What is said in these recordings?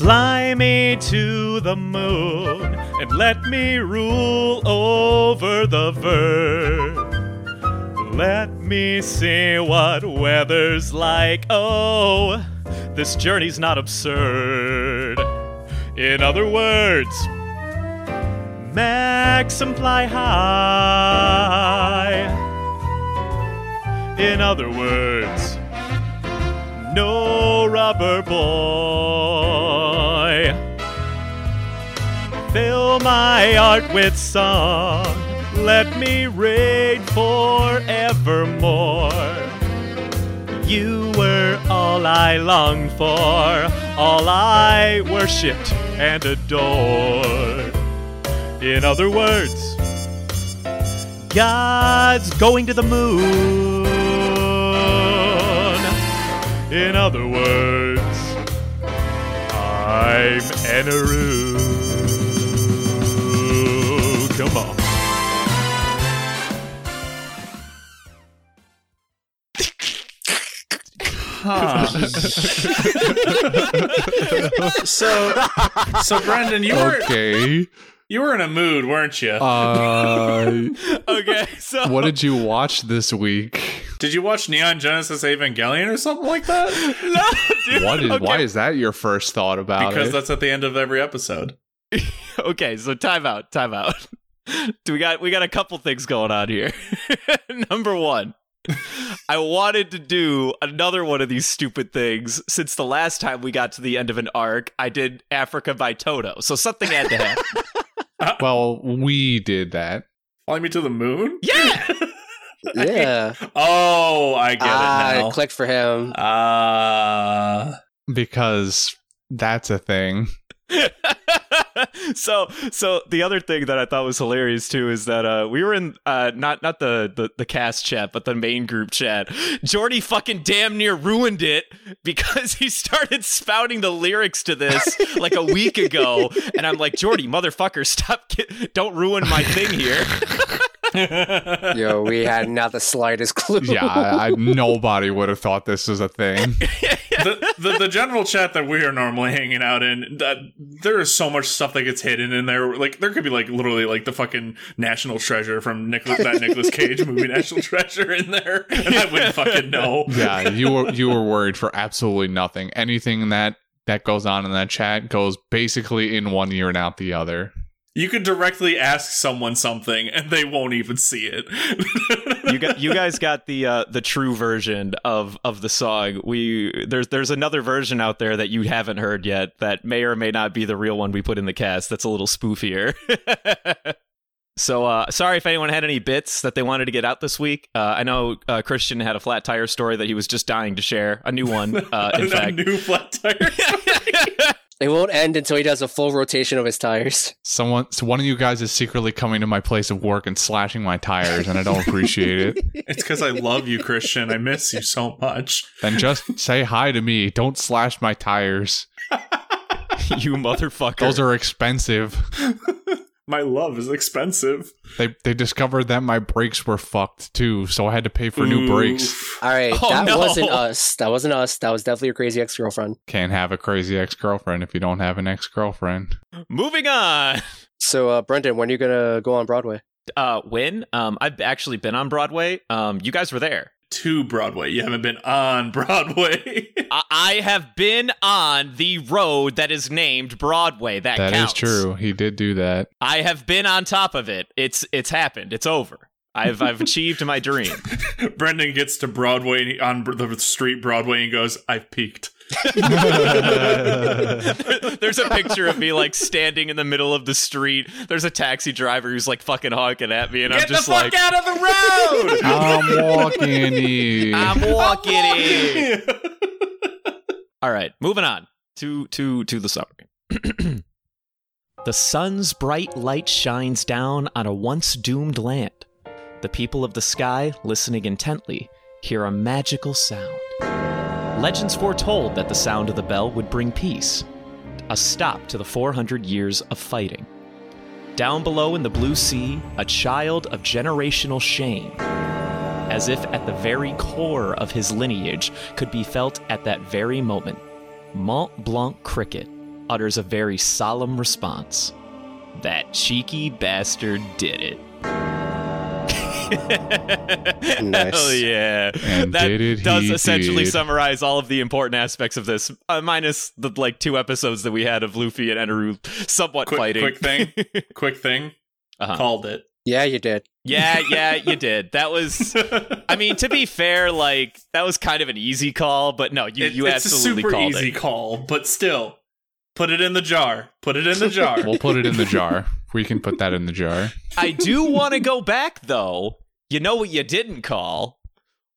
Fly me to the moon and let me rule over the verb. Let me see what weather's like. Oh, this journey's not absurd. In other words, Maxim fly high. In other words, no rubber boy. Fill my heart with song. Let me reign forevermore. You were all I longed for, all I worshipped and adored. In other words, God's going to the moon. In other words, I'm Eneru. So, so Brendan, you were Okay. you were in a mood, weren't you? Uh, Okay, so what did you watch this week? Did you watch Neon Genesis Evangelion or something like that? no, dude. What is, okay. Why is that your first thought about Because it? that's at the end of every episode. okay, so time out, time out. Do we got we got a couple things going on here. Number one, I wanted to do another one of these stupid things since the last time we got to the end of an arc. I did Africa by Toto, so something had to happen. well, we did that. Fly me to the moon? yeah, Yeah. Oh, I get Ah, it now. it clicked for him. Ah, because that's a thing. so so the other thing that I thought was hilarious too is that uh we were in uh not not the, the the cast chat but the main group chat. Jordy fucking damn near ruined it because he started spouting the lyrics to this like a week ago and I'm like Jordy motherfucker stop don't ruin my thing here. Yo, we had not the slightest clue. Yeah, I, I, nobody would have thought this was a thing. the, the the general chat that we are normally hanging out in, that there is so much stuff that gets hidden in there. Like there could be like literally like the fucking National Treasure from Nicholas, that Nicholas Cage movie, National Treasure, in there, and I wouldn't fucking know. Yeah, you were you were worried for absolutely nothing. Anything that that goes on in that chat goes basically in one ear and out the other. You can directly ask someone something, and they won't even see it. you got you guys got the uh, the true version of of the song. We there's there's another version out there that you haven't heard yet that may or may not be the real one we put in the cast. That's a little spoofier. so uh, sorry if anyone had any bits that they wanted to get out this week. Uh, I know uh, Christian had a flat tire story that he was just dying to share. A new one, uh, in fact. a fact. new flat tire. It won't end until he does a full rotation of his tires. Someone, so one of you guys is secretly coming to my place of work and slashing my tires, and I don't appreciate it. it's because I love you, Christian. I miss you so much. Then just say hi to me. Don't slash my tires. you motherfucker. Those are expensive. My love is expensive. They they discovered that my brakes were fucked too, so I had to pay for new brakes. All right, Oh, that no. wasn't us. That wasn't us. That was definitely your crazy ex girlfriend. Can't have a crazy ex girlfriend if you don't have an ex girlfriend. Moving on. So, uh, Brendan, when are you gonna go on Broadway? Uh, when? Um, I've actually been on Broadway. Um, you guys were there. To Broadway. You haven't been on Broadway. I, I have been on the road that is named Broadway. That, That is counts. true. He did do that. I have been on top of it. It's it's happened. It's over. I've I've achieved my dream. Brendan gets to Broadway and he- on the street Broadway and goes, "I've peaked." There's a picture of me like standing in the middle of the street. There's a taxi driver who's like fucking honking at me, and I'm just like, Get the fuck like, out of the road! I'm walking in. I'm walking in. All right, moving on to to to the summary. the sun's bright light shines down on a once doomed land. The people of the sky, listening intently, hear a magical sound. Legends foretold that the sound of the bell would bring peace, a stop to the 400 years of fighting. Down below in the blue sea, a child of generational shame as if at the very core of his lineage could be felt at that very moment. Mont Blanc Cricket, utters a very solemn response. That cheeky bastard did it. Nice. Hell yeah. And that did it, does he essentially did. summarize all of the important aspects of this, uh, minus the like two episodes that we had of Luffy and Eneru somewhat Quick- fighting. quick thing. Quick thing. Uh-huh. Called it. Yeah, you did. yeah, yeah, you did. That was. I mean, to be fair, like that was kind of an easy call, but no, you It- you it's absolutely a super easy it. call, but still, put it in the jar. Put it in the jar. We'll put it in the jar. We can put that in the jar. I do want to go back though. You know what you didn't call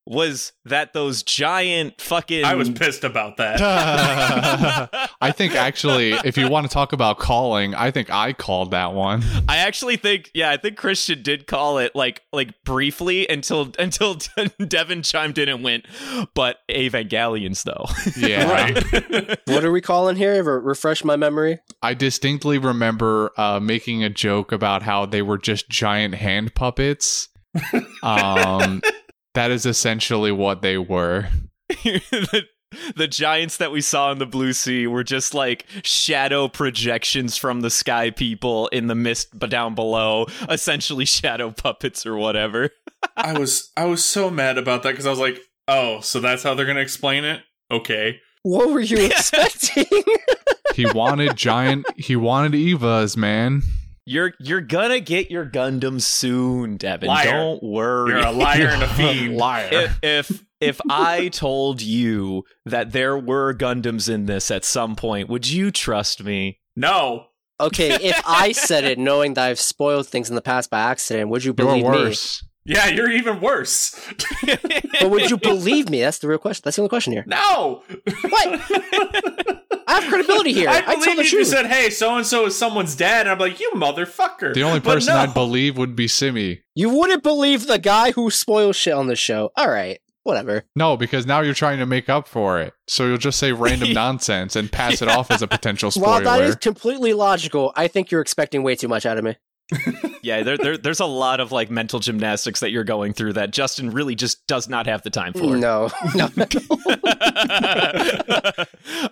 was that those giant fucking. I was pissed about that. I think actually, if you want to talk about calling, I think I called that one. I actually think, yeah, I think Christian did call it like like briefly until until Devin chimed in and went, but Evangelions though. Yeah. right. What are we calling here? Re- refresh my memory. I distinctly remember uh, making a joke about how they were just giant hand puppets. Um, that is essentially what they were. the, the giants that we saw in the blue sea were just like shadow projections from the sky people in the mist but down below essentially shadow puppets or whatever I was I was so mad about that because I was like, oh, so that's how they're gonna explain it? Okay. What were you expecting? He wanted giant. He wanted Evas, man. You're you're gonna get your gundam soon devin Liar. don't worry You're a liar and a fiend. Liar. if, if if I told you that there were Gundams in this at some point, would you trust me? No. okay, if I said it knowing that I've spoiled things in the past by accident, would you You're believe me? Worse. Yeah, you're even worse. But would you believe me? That's the real question. That's the only question here. No. What? I have credibility here. I I, believe told the you said, "Hey, so and so is someone's dad," and I'm like, "You motherfucker!" The only person no. I'd believe would be Simi. You wouldn't believe the guy who spoils shit on the show. All right, whatever. No, because now you're trying to make up for it. So you'll just say random nonsense and pass it off as a potential While spoiler. that is completely logical, I think you're expecting way too much out of me. Yeah, there, there there's a lot of like mental gymnastics that you're going through that Justin really just does not have the time for. No, no.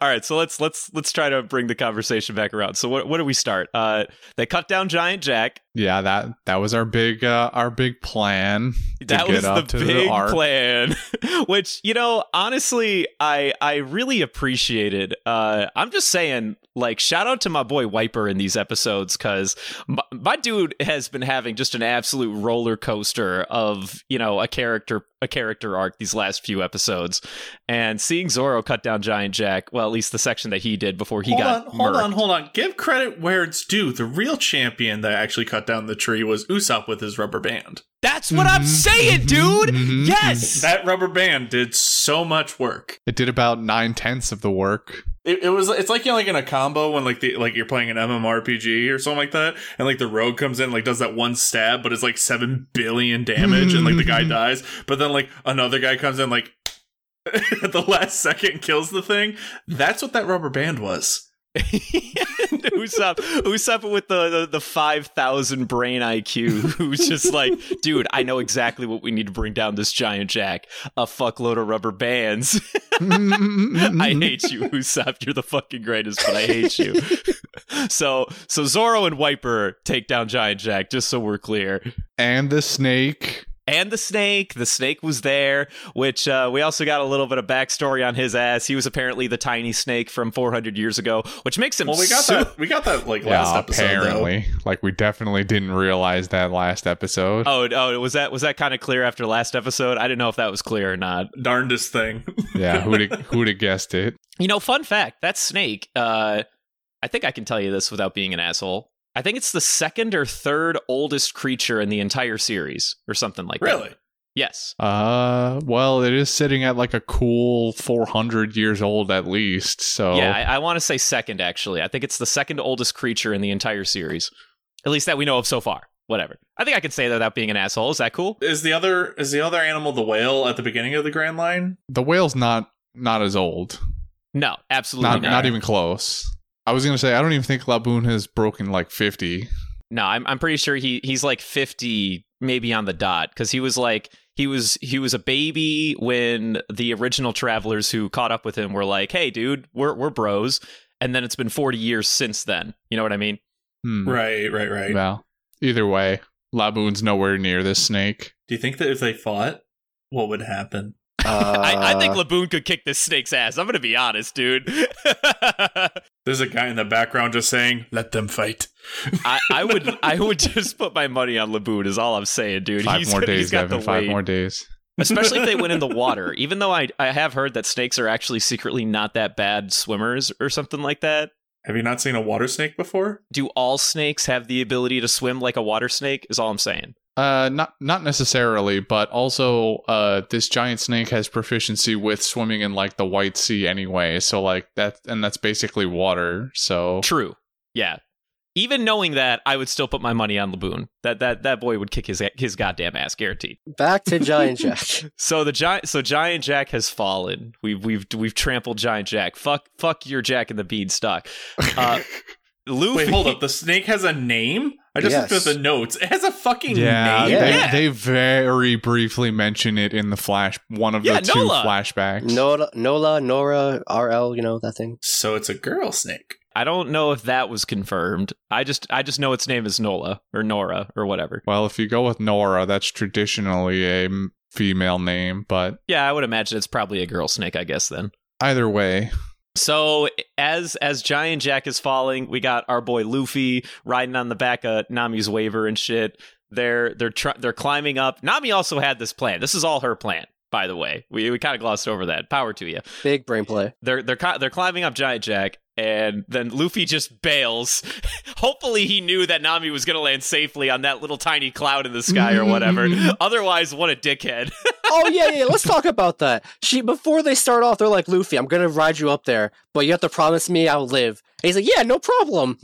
All right, so let's let's let's try to bring the conversation back around. So what what do we start? Uh, they cut down Giant Jack. yeah, that that was our big uh, our big plan. That was up the to big arc. plan, which you know, honestly, I I really appreciated. Uh, I'm just saying, like, shout out to my boy Wiper in these episodes because my, my dude has been having just an absolute roller coaster of you know a character a character arc these last few episodes, and seeing Zoro cut down Giant Jack. Well, at least the section that he did before he hold got on, hold murked. on, hold on. Give credit where it's due. The real champion that actually cut down the tree was Usopp with his rubber band. That's what I'm Mhm, saying, dude. mhm, Yes. That rubber band did so much work. It did about nine tenths of the work. It, it was it's like you know, like in a combo when like the like you're playing an MMORPG or something like that, and like the rogue comes in like does that one stab, but it's like seven billion damage, and like the guy dies. But then like another guy comes in like at the last second kills the thing. That's what that rubber band was. Usopp, Usopp with the, the, the 5,000 brain IQ, who's just like, dude, I know exactly what we need to bring down this giant jack. A fuckload of rubber bands. I hate you, Usopp. You're the fucking greatest, but I hate you. so, so Zoro and Wiper take down Giant Jack, just so we're clear. and the snake. And the snake. The snake was there, which uh, we also got a little bit of backstory on his ass. He was apparently the tiny snake from 400 years ago, which makes him Well, we got so- that. We got that like last yeah, episode. apparently. Like we definitely didn't realize that last episode. Oh, oh, was that was that kind of clear after last episode? I didn't know if that was clear or not. Though. Darndest thing. Yeah, who'd have, who'd have guessed it? You know, fun fact: that snake. Uh, I think I can tell you this without being an asshole. I think it's the second or third oldest creature in the entire series, or something like that. really? Yes. Uh, well, it is sitting at like a cool 400 years old at least. So Yeah, I, I want to say second. Actually, I think it's the second oldest creature in the entire series, at least that we know of so far. Whatever. I think I can say that without being an asshole. Is that cool? Is the other is the other animal the whale at the beginning of the Grand Line? the whale's not not as old. No, absolutely Not not. not even close. I was gonna say I don't even think Laboon has broken like 50. No, I'm I'm pretty sure he he's like 50 maybe on the dot cuz he was like he was he was a baby when the original travelers who caught up with him were like, "Hey dude, we're we're bros." and then it's been 40 years since then. You know what I mean? Hmm. Right, right, right. Well, either way, Laboon's nowhere near this snake. Do you think that if they fought, what would happen? I, I think Uh, Laboon could kick this snake's ass. I'm gonna be honest, dude. There's a guy in the background just saying, "Let them fight." I, I would I would just put my money on Laboon. Is all I'm saying, dude. Five He's- more he's days, got Devin. the Five weight. more days. especially if they went in the water. Even though I I have heard that snakes are actually secretly not that bad swimmers or something like that. Have you not seen a water snake before? Do all snakes have the ability to swim like a water snake? Is all I'm saying. Uh, not not necessarily, but also, uh, this giant snake has proficiency with swimming in like the White Sea anyway. So like that, and that's basically water. So True. Yeah. Even knowing that, I would still put my money on Laboon. That that that boy would kick his his goddamn ass, guaranteed. back to Giant Jack. So the giant, so Giant Jack has fallen. We've we've we've trampled Giant Jack. Fuck fuck your Jack and the Beanstalk. Uh, Luffy. Wait, hold up. The snake has a name. I just Yes. looked at the notes. It has a fucking yeah, name. They, Yeah. they very briefly mention it in the flash, one of Yeah, the two Nola. flashbacks. Nola, Nola, Nora, RL, you know that thing. So it's a girl snake. I don't know if that was confirmed. I just I just know its name is Nola or Nora or whatever. Well, if you go with Nora, that's traditionally a female name, but Yeah, I would imagine it's probably a girl snake. I guess then. either way, So as as Giant Jack is falling, we got our boy Luffy riding on the back of Nami's Waver and shit. They're they're tr- they're climbing up. Nami also had this plan. This is all her plan, by the way. We we kind of glossed over that. Power to you. Big brain play. They're they're they're climbing up Giant Jack, and then Luffy just bails. Hopefully, he knew that Nami was gonna land safely on that little tiny cloud in the sky or whatever. Otherwise, what a dickhead. Oh yeah, yeah. Let's talk about that. She before they start off, they're like, Luffy, I'm gonna ride you up there, but you have to promise me I'll live. And he's like, Yeah, no problem.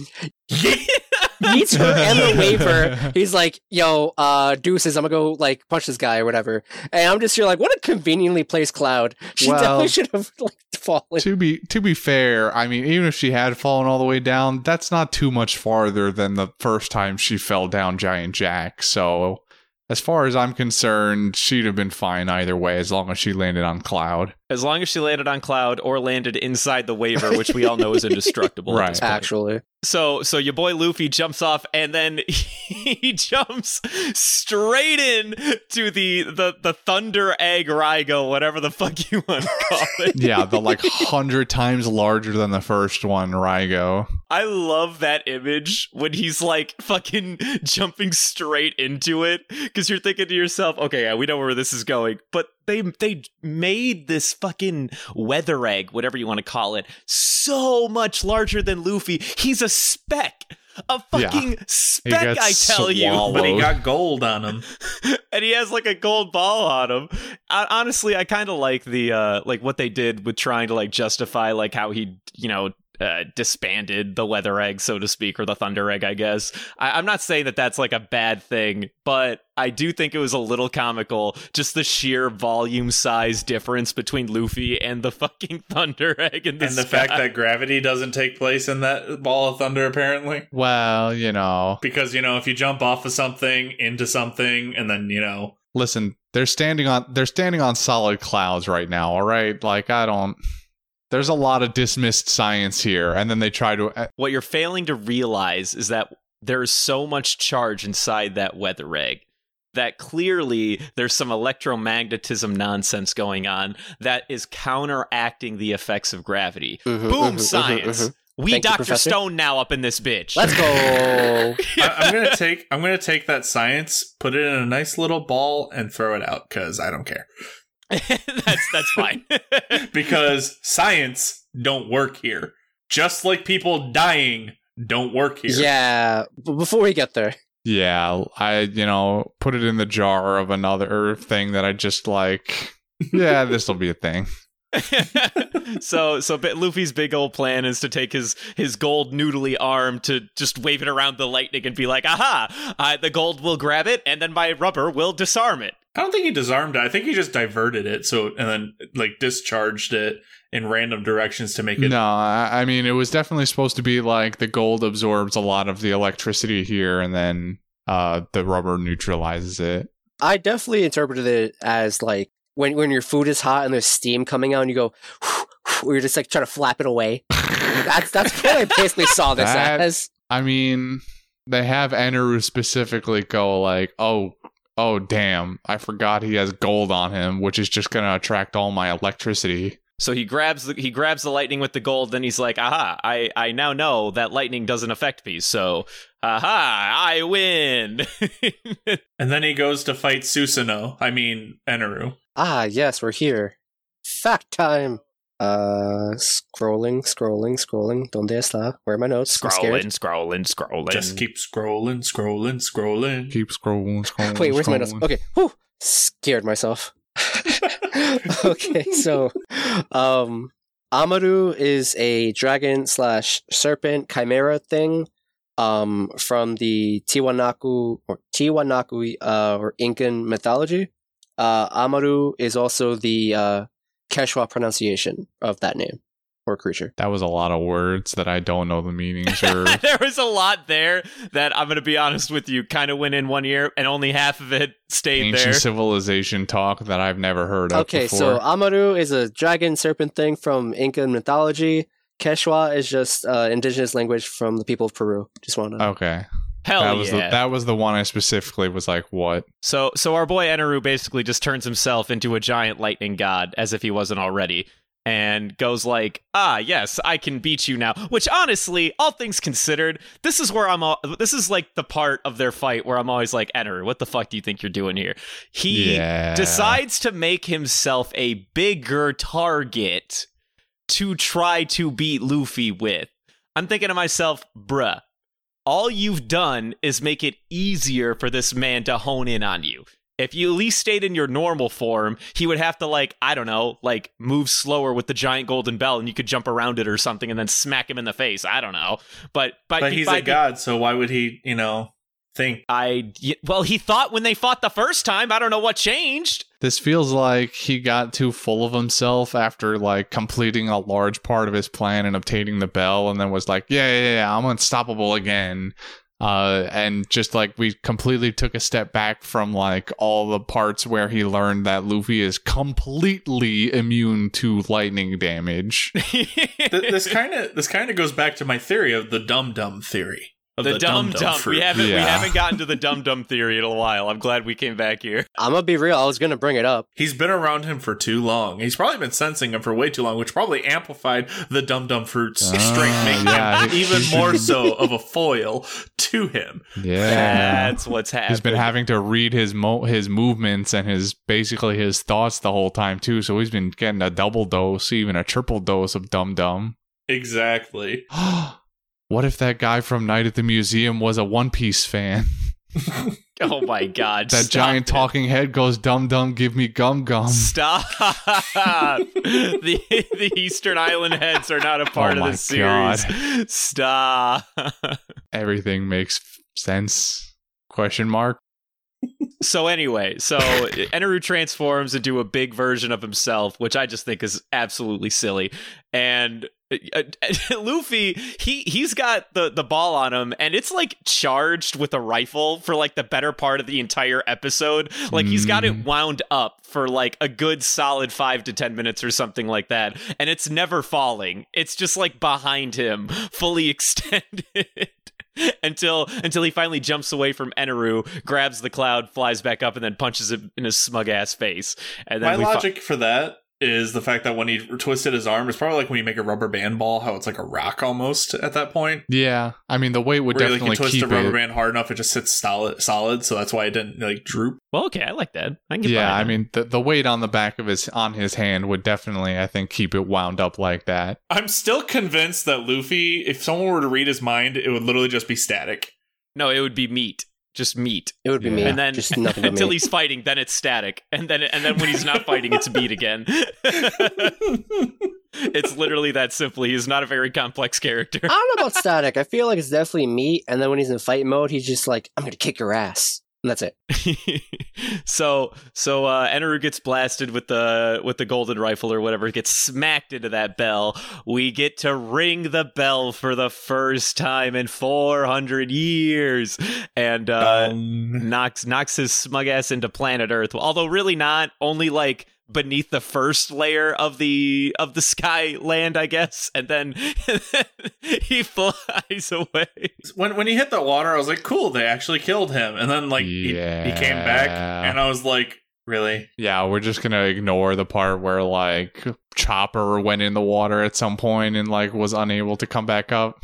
Meets her and the Waver. He's like, Yo, uh, deuces, I'm gonna go like punch this guy or whatever. And I'm just here like, what a conveniently placed cloud. She Well- definitely should have like fallen. to be to be fair, I mean, even if she had fallen all the way down, that's not too much farther than the first time she fell down Giant Jack. So, as far as I'm concerned, she'd have been fine either way, as long as she landed on Cloud. As long as she landed on cloud or landed inside the Waver, which we all know is indestructible. Right. Actually, So so your boy Luffy jumps off and then he jumps straight in to the the the Thunder Egg Raigo, whatever the fuck you want to call it. Yeah, the like hundred times larger than the first one, Raigo. I love that image when he's like fucking jumping straight into it because you're thinking to yourself, okay, yeah, we know where this is going, but they they made this fucking weather egg, whatever you want to call it, so much larger than Luffy. He's a speck. A Yeah. fucking speck, I tell you. But he got gold on him. and he has like a gold ball on him. I, honestly, I kind of like the uh like what they did with trying to like justify like how he you know uh, disbanded the leather egg, so to speak, or the thunder egg. I guess I, I'm not saying that that's like a bad thing, but I do think it was a little comical, just the sheer volume size difference between Luffy and the fucking thunder egg in the and the sky. fact that gravity doesn't take place in that ball of thunder, apparently. Well, you know, Because, you know, if you jump off of something into something and then, you know, listen, they're standing on they're standing on solid clouds right now. All right, like I don't. There's a lot of dismissed science here, and then they try to. uh, what you're failing to realize is that there's so much charge inside that weather egg that clearly there's some electromagnetism nonsense going on that is counteracting the effects of gravity. Mhm, Boom, mhm, mhm, science. mhm. We Thank Dr. Professor. Stone now up in this bitch. Let's go. I, I'm gonna take I'm gonna take that science, put it in a nice little ball, and throw it out because I don't care. that's that's fine. Because science don't work here. Just like people dying don't work here. yeah, but before we get there, Yeah, I you know put it in the jar of another thing that I just like. Yeah, this will be a thing. so so bi- Luffy's big old plan is to take his his gold noodly arm to just wave it around the lightning and be like, "Aha! I, the gold will grab it, and then my rubber will disarm it." I don't think he disarmed it. I think he just diverted it so and then like discharged it in random directions to make it No, I, I mean it was definitely supposed to be like the gold absorbs a lot of the electricity here, and then uh the rubber neutralizes it. I definitely interpreted it as like when when your food is hot and there's steam coming out, and you go, or you're just like trying to flap it away. that's that's what I basically saw this That- as. I mean, they have Eneru specifically go like, "Oh, oh, damn! I forgot he has gold on him, which is just gonna attract all my electricity." So he grabs the he grabs the lightning with the gold. Then he's like, "Aha! I I now know that lightning doesn't affect me. So, aha! I win." And then he goes to fight Susanoo. I mean, Eneru. Ah, yes, we're here. Fact time. Uh, scrolling, scrolling, scrolling. Donde está? Where are my notes? Scrolling, scrolling, scrolling. Just keep scrolling, scrolling, scrolling. Keep scrolling, scrolling. Wait, where's my notes? Okay, whew, scared myself. okay, so, um, Amaru is a dragon slash serpent chimera thing, um, from the Tiwanaku or Tiwanaku uh, or Incan mythology. Uh, Amaru is also the uh, Quechua pronunciation of that name or creature. That was a lot of words that I don't know the meanings or. there was a lot there that I'm going to be honest with you, kind of went in one ear and only half of it stayed ancient there. civilization talk that I've never heard of Okay, before. so Amaru is a dragon serpent thing from Incan mythology. Quechua is just uh, indigenous language from the people of Peru. Just want to. okay, Hell that was yeah. the that was the one I specifically was like, "What?" So so our boy Eneru basically just turns himself into a giant lightning god as if he wasn't already and goes like, "Ah, yes, I can beat you now." Which honestly, all things considered, this is where I'm all, this is like the part of their fight where I'm always like, "Eneru, what the fuck do you think you're doing here?" He yeah, decides to make himself a bigger target to try to beat Luffy with. I'm thinking to myself, bruh, all you've done is make it easier for this man to hone in on you. If you at least stayed in your normal form, he would have to like, I don't know, like move slower with the giant golden bell and you could jump around it or something and then smack him in the face. I don't know. But but, But he's by a the- god, so why would he, you know, think? I well, he thought when they fought the first time, I don't know what changed. This feels like he got too full of himself after like completing a large part of his plan and obtaining the bell, and then was like, "Yeah, yeah, yeah, I'm unstoppable again." Uh, and just like we completely took a step back from like all the parts where he learned that Luffy is completely immune to lightning damage. This kind of this kind of goes back to my theory of the dumb dumb theory. Of the, dumb dumb. fruit. We haven't we haven't gotten to the dumb dumb theory in a while. I'm glad we came back here. I'm gonna be real. I was gonna bring it up. He's been around him for too long. He's probably been sensing him for way too long, which probably amplified the dumb dumb fruit's Ah, strength, making yeah, him even more so of a foil to him. Yeah. That's what's happening. He's been having to read his mo- his movements and his basically his thoughts the whole time too. So he's been getting a double dose, even a triple dose of dumb dumb. Exactly. what if that guy from Night at the Museum was a One Piece fan? Oh my god! That giant it. talking head goes dum dum, give me gum gum. Stop! the the Eastern Island heads are not a part Oh of this series. Stop! Everything makes sense. Question mark. so anyway, so Eneru transforms into a big version of himself, which I just think is absolutely silly. And Luffy, he he's got the the ball on him, and it's like charged with a rifle for like the better part of the entire episode. Like he's got it Mhm. wound up for like a good solid five to ten minutes or something like that, and it's never falling. It's just like behind him, fully extended. until until he finally jumps away from Eneru, grabs the cloud, flies back up, and then punches him in his smug ass face. And then My we fi- logic for that is the fact that when he twisted his arm, it's probably like when you make a rubber band ball, how it's like a rock almost at that point. Yeah, I mean the weight would where like you definitely twist keep the rubber it. band hard enough, it just sits solid, solid. So that's why it didn't like droop. well, okay, I like that. I can get Yeah, I mean the the weight on the back of his on his hand would definitely, I think, keep it wound up like that. I'm still convinced that Luffy, if someone were to read his mind, it would literally just be static. no, it would be meat, just meat. It would be Yeah. me. And then just nothing until me. he's fighting, then it's static, and then and then when he's not fighting, it's meat again. it's literally that simply. He's not a very complex character. I don't know about static. I feel like it's definitely meat. And then when he's in fight mode, he's just like, "I'm gonna kick your ass." And that's it. so so uh Eneru gets blasted with the with the golden rifle or whatever, gets smacked into that bell. We get to ring the bell for the first time in 400 years. And uh Um, knocks knocks his smug ass into planet Earth. Although really not, only like beneath the first layer of the of the sky land, I guess, and then he flies away. When when he hit the water, I was like, "Cool, they actually killed him." And then like he, he came back, and I was like, "Really?" Yeah, we're just gonna ignore the part where like Chopper went in the water at some point and like was unable to come back up.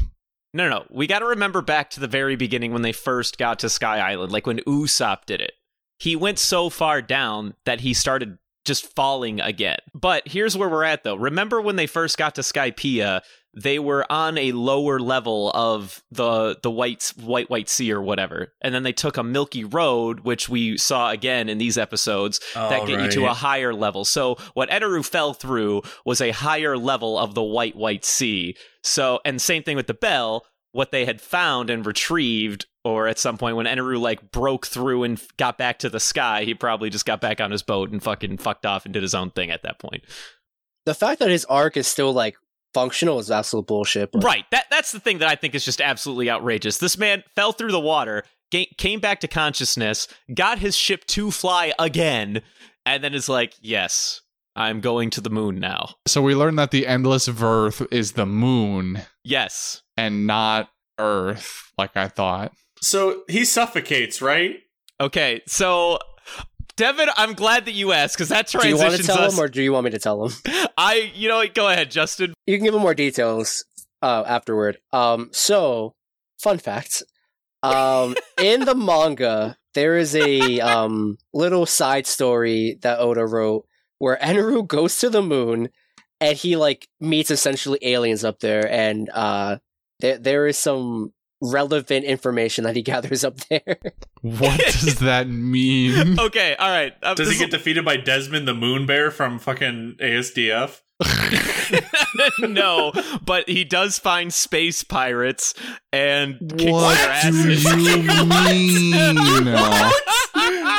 No, no, no. We got to remember back to the very beginning when they first got to Sky Island, like when Usopp did it. He went so far down that he started just falling again. But here's where we're at, though. Remember when they first got to Skypiea, they were on a lower level of the the white white white sea or whatever, and then they took a Milky Road, which we saw again in these episodes, that get you to a higher level. So what Enaru fell through was a higher level of the white white sea. So and same thing with the bell. What they had found and retrieved, or at some point when Enaru like broke through and got back to the sky, he probably just got back on his boat and fucking fucked off and did his own thing at that point. The fact that his arc is still like functional is absolute bullshit. but- Right. That that's the thing that I think is just absolutely outrageous. This man fell through the water, ga- came back to consciousness, got his ship to fly again, and then is like, "Yes, I'm going to the moon now." So we learned that the endless Verth is the moon Yes. And not Earth, like I thought. So he suffocates, right? Okay. So Devin, I'm glad that you asked because that transitions. Do you want to tell us. him or do you want me to tell him? I, you know, go ahead, Justin. You can give him more details uh, afterward. Um, so, fun fact: um, in the manga, there is a um, little side story that Oda wrote where Enru goes to the moon and he like meets essentially aliens up there, and uh, there there is some relevant information that he gathers up there. What does that mean? Okay, all right. Um, Does he this get defeated by Desmond the Moon Bear from fucking ASDF? no, but he does find space pirates and kicks what their do you mean?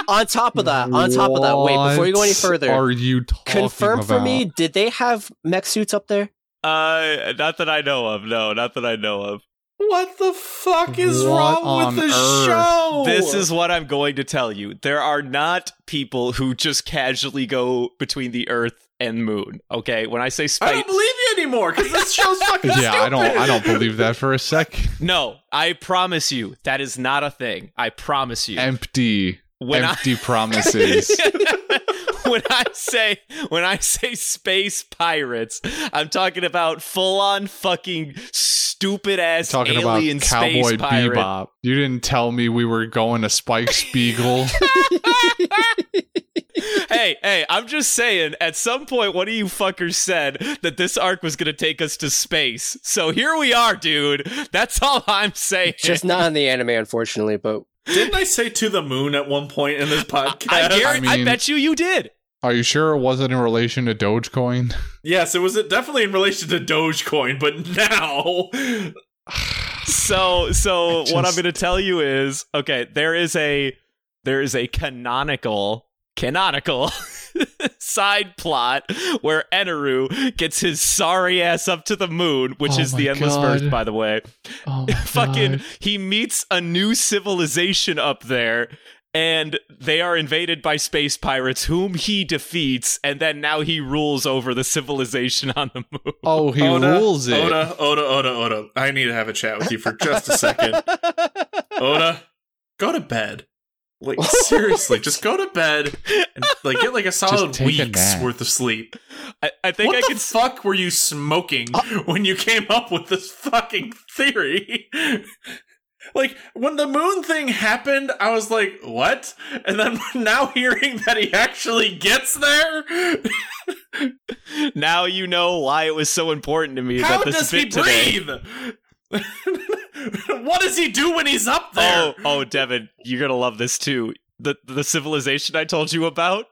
on top of that, on top of that, wait before you go any further. are you talking Confirm for me, did they have mech suits up there? Uh, not that I know of. No, not that I know of. What the fuck is What wrong with the earth? show? This is what I'm going to tell you. There are not people who just casually go between the Earth and Moon. Okay, when I say space, I don't believe you anymore because this show's fucking Yeah, I don't. I don't believe that for a sec. no, I promise you that is not a thing. I promise you. Empty, when I empty promises. when I say when I say space pirates, I'm talking about full on fucking stupid ass Talking about alien Cowboy space pirate. Bebop. You didn't tell me we were going to Spike Spiegel. hey, hey, I'm just saying, at some point, one of you fuckers said that this arc was going to take us to space. So here we are, dude. That's all I'm saying. Just not in the anime, unfortunately, but Didn't I say to the moon at one point in this podcast? I, guarantee, I I, mean- bet you you did. Are you sure it wasn't in relation to Dogecoin? yes, it was definitely in relation to Dogecoin, but now So, so I what I'm going to tell you is, okay, there is a there is a canonical canonical side plot where Enaru gets his sorry ass up to the moon, which Oh is the endless God. verse, by the way. Oh my fucking God. he meets a new civilization up there and they are invaded by space pirates whom he defeats and then now he rules over the civilization on the moon Oh, he Oda, rules it. Oda, Oda, Oda, Oda. I need to have a chat with you for just a second. Oda, go to bed. Like seriously, just go to bed and like get like a solid take a week's worth of sleep. I, I think what i the can fuck were you smoking uh when you came up with this fucking theory? Like when the moon thing happened, I was like, "What?" And then now hearing that he actually gets there, now you know why it was so important to me how that this does he breathe? what does he do when he's up there? oh oh devin you're gonna love this too the the civilization i told you about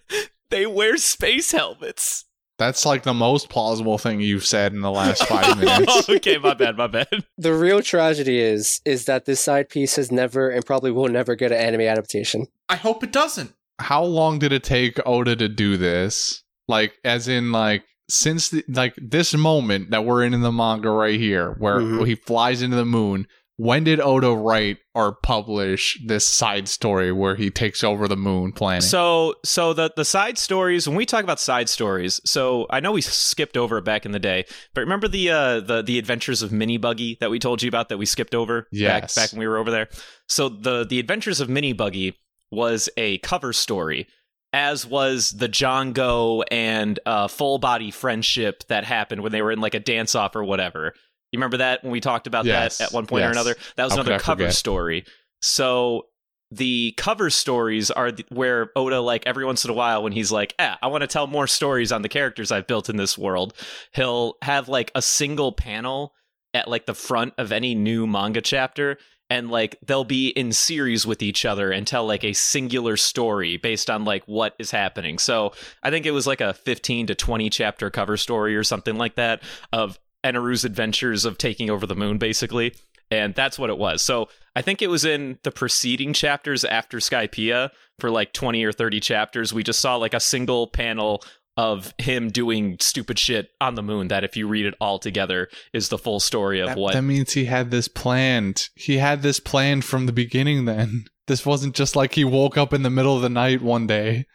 they wear space helmets That's like the most plausible thing you've said in the last five minutes. okay my bad my bad the real tragedy is is that this side piece has never and probably will never get an anime adaptation. I hope it doesn't. How long did it take Oda to do this? Like, as in, like, since the, like this moment that we're in in the manga right here, where Mhm. he flies into the moon. When did Oda write or publish this side story where he takes over the moon planet? So, so the the side stories. When we talk about side stories, so I know we skipped over it back in the day, but remember the uh, the the Adventures of Mini Buggy that we told you about that we skipped over Yes. back back when we were over there. So the the Adventures of Mini Buggy was a cover story, as was the Jango and uh, Fullbody Friendship that happened when they were in like a dance off or whatever. You remember that when we talked about Yes, that at one point or another? That was How another cover forget? story. So the cover stories are where Oda, like every once in a while, when he's like, "Ah, I want to tell more stories on the characters I've built in this world," he'll have like a single panel at like the front of any new manga chapter. And like they'll be in series with each other and tell like a singular story based on like what is happening. So I think it was like a 15 to 20 chapter cover story or something like that of Enaru's adventures of taking over the moon, basically. And that's what it was. So I think it was in the preceding chapters after Skypiea for like 20 or 30 chapters. We just saw like a single panel of him doing stupid shit on the moon that if you read it all together is the full story of that, what that means he had this planned. He had this planned from the beginning then. This wasn't just like he woke up in the middle of the night one day.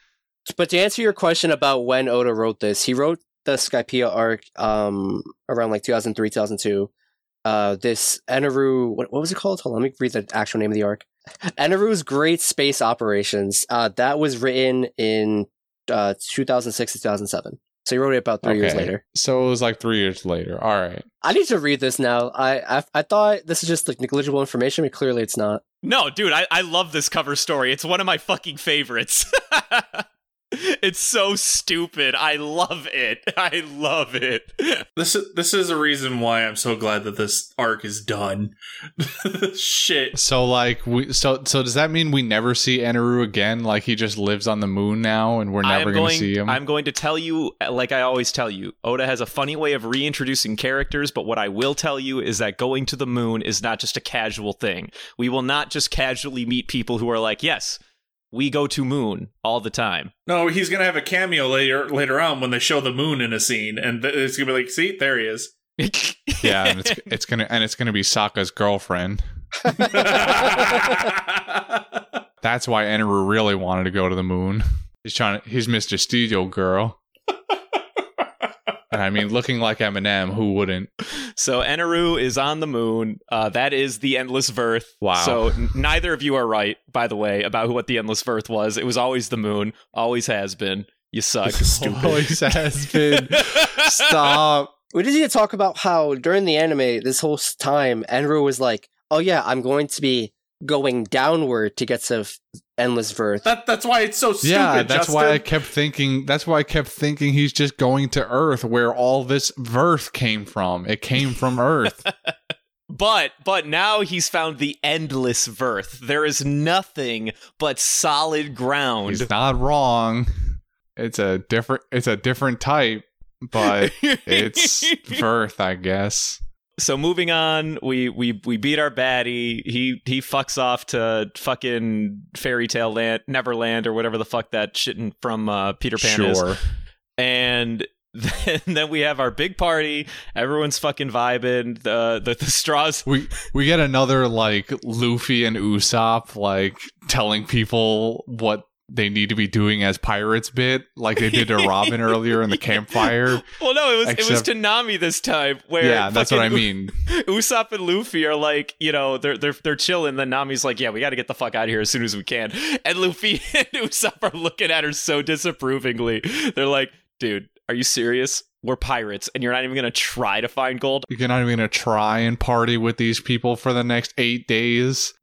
But to answer your question about when Oda wrote this, he wrote the Skypiea arc um, around like 2003, 2002. Uh, this Enaru, what, what was it called? Hold on, let me read the actual name of the arc. Enaru's Great Space Operations. Uh, that was written in uh, 2006 to 2007. So he wrote it about three years later. So it was like three years later. All right. I need to read this now. I I, I thought this is just like negligible information, but clearly it's not. No, dude, I, I love this cover story. It's one of my fucking favorites. it's so stupid. I love it. I love it. This is this is a reason why I'm so glad that this arc is done. Shit. So like we so so does that mean we never see Enaru again? Like he just lives on the moon now and we're never am gonna see him? I'm going to tell you, like I always tell you, Oda has a funny way of reintroducing characters, but what I will tell you is that going to the moon is not just a casual thing. We will not just casually meet people who are like, yes, we go to moon all the time. No, he's gonna have a cameo later later on when they show the moon in a scene, and th- it's gonna be like, see, there he is. yeah, and it's it's gonna and it's gonna be Sokka's girlfriend. That's why Enaru really wanted to go to the moon. He's trying to, he's Mr. Studio Girl. And I mean looking like Eminem, who wouldn't? So Enaru is on the moon. Uh, that is the Endless Verth. Wow. So n- neither of you are right, by the way, about what the Endless Verth was. It was always the moon. Always has been. You suck. Stupid. Always has been. Stop. We just need to talk about how during the anime, this whole time, Enru was like, "Oh yeah, I'm going to be going downward to get to f- endless Verth." that that's why it's so stupid. yeah, that's why I kept thinking. That's why I kept thinking he's just going to Earth, where all this Verth came from. It came from Earth. But but now he's found the endless Verth. There is nothing but solid ground. he's not wrong. It's a different. It's a different type, but it's Verth, I guess. So moving on, we we we beat our baddie. He he fucks off to fucking fairy tale land, Neverland or whatever the fuck that shit from uh, Peter Pan is. And then, then we have our big party. Everyone's fucking vibing. The the, the straws. We we get another like Luffy and Usopp like telling people what they need to be doing as pirates bit, like they did to Robin earlier in the campfire. Well, no, it was it was Except- to Nami this time. Where Yeah, that's what I mean. Usopp and Luffy are like, you know, they're they're they're chilling. Then Nami's like, yeah, we got to get the fuck out of here as soon as we can. And Luffy and Usopp are looking at her so disapprovingly. They're like, dude, are you serious? We're pirates, and you're not even gonna try to find gold. You're not even gonna try and party with these people for the next eight days.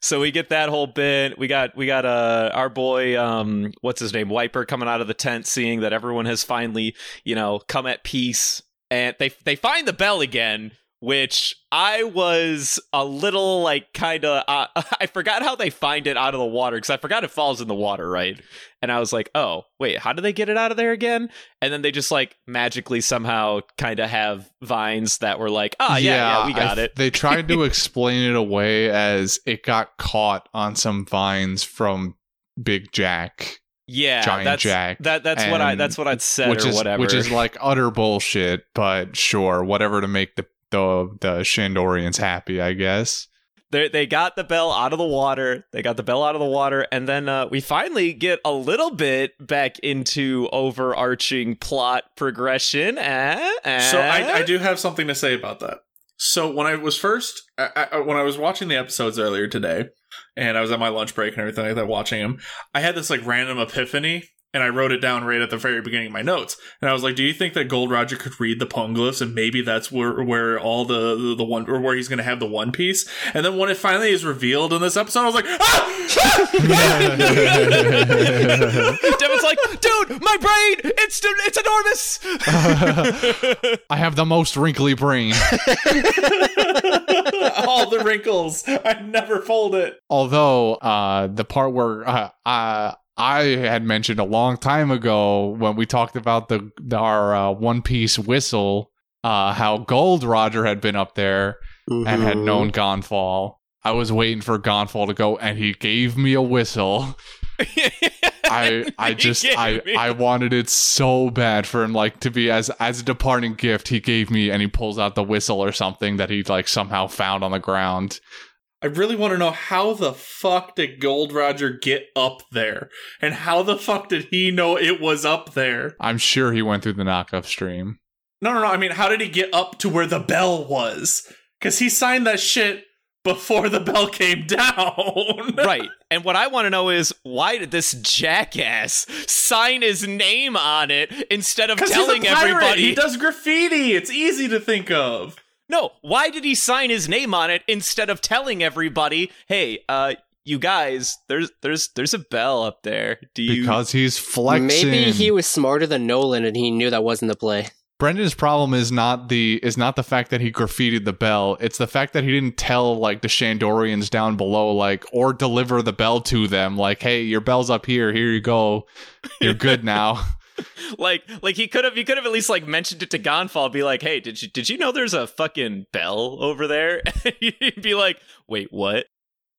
So we get that whole bit. We got we got uh our boy um what's his name Wiper coming out of the tent, seeing that everyone has finally you know come at peace, and they they find the bell again. Which I was a little like kind of uh, I forgot how they find it out of the water because I forgot it falls in the water right, and I was like, oh wait, how do they get it out of there again? And then they just like magically somehow kind of have vines that were like, ah yeah yeah, we got it. They tried to explain it away as it got caught on some vines from Big Jack, Yeah, Giant that's, Jack, That that's what I that's what I'd said which or is whatever. which is like utter bullshit. But sure, whatever to make the the the Shandorians happy, I guess. They they got the bell out of the water. They got the bell out of the water, and then uh, we finally get a little bit back into overarching plot progression. Eh? Eh? So I, I do have something to say about that. So when I was first, I, I, when I was watching the episodes earlier today, and I was at my lunch break and everything like that, watching them, I had this like random epiphany and I wrote it down right at the very beginning of my notes. And I was like, "Do you think that Gold Roger could read the poneglyphs, and maybe that's where where all the the, the one or where he's going to have the One Piece?" And then when it finally is revealed in this episode, I was like, "Ah!" Devin's like, dude, my brain, it's it's enormous. I have the most wrinkly brain. all the wrinkles. I never fold it. Although uh, the part where uh, uh, I had mentioned a long time ago when we talked about the our uh, One Piece whistle, uh, how Gold Roger had been up there and had Mhm. known Gan Fall. I was waiting for Gan Fall to go, and he gave me a whistle. I I just I me- I wanted it so bad for him like to be as as a departing gift. He gave me, and he pulls out the whistle or something that he like somehow found on the ground. I really want to know how the fuck did Gold Roger get up there, and how the fuck did he know it was up there? I'm sure he went through the knockoff stream. No, no, no. I mean, how did he get up to where the bell was? Because he signed that shit before the bell came down. right. And what I want to know is why did this jackass sign his name on it instead of telling he's a everybody? He does graffiti. It's easy to think of. No, why did he sign his name on it instead of telling everybody, "Hey, uh you guys, there's there's there's a bell up there. Do you Because he's flexing. Maybe he was smarter than Nolan and he knew that wasn't the play. Brendan's problem is not the is not the fact that he graffitied the bell. It's the fact that he didn't tell like the Shandorians down below, like or deliver the bell to them, like, "Hey, your bell's up here. Here you go. You're good now." like like he could have he could have at least like mentioned it to Gan Fall, be like, "Hey, did you did you know there's a fucking bell over there?" He'd be like, "Wait, what?"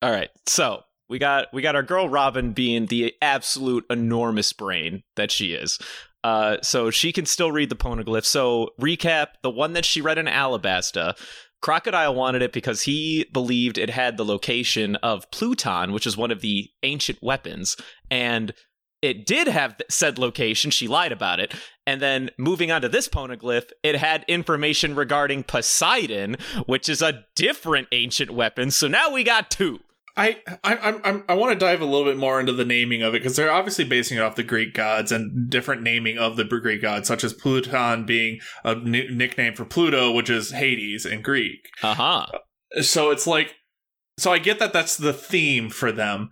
All right, so we got we got our girl Robin being the absolute enormous brain that she is. Uh, so she can still read the poneglyph. So recap: the one that she read in Alabasta. Crocodile wanted it because he believed it had the location of Pluton, which is one of the ancient weapons, and it did have said location. She lied about it. And then moving on to this poneglyph, it had information regarding Poseidon, which is a different ancient weapon. So now we got two. I I I'm, I'm, I want to dive a little bit more into the naming of it because they're obviously basing it off the Greek gods and different naming of the Greek gods, such as Pluton being a n- nickname for Pluto, which is Hades in Greek. Uh huh. So it's like, so I get that that's the theme for them.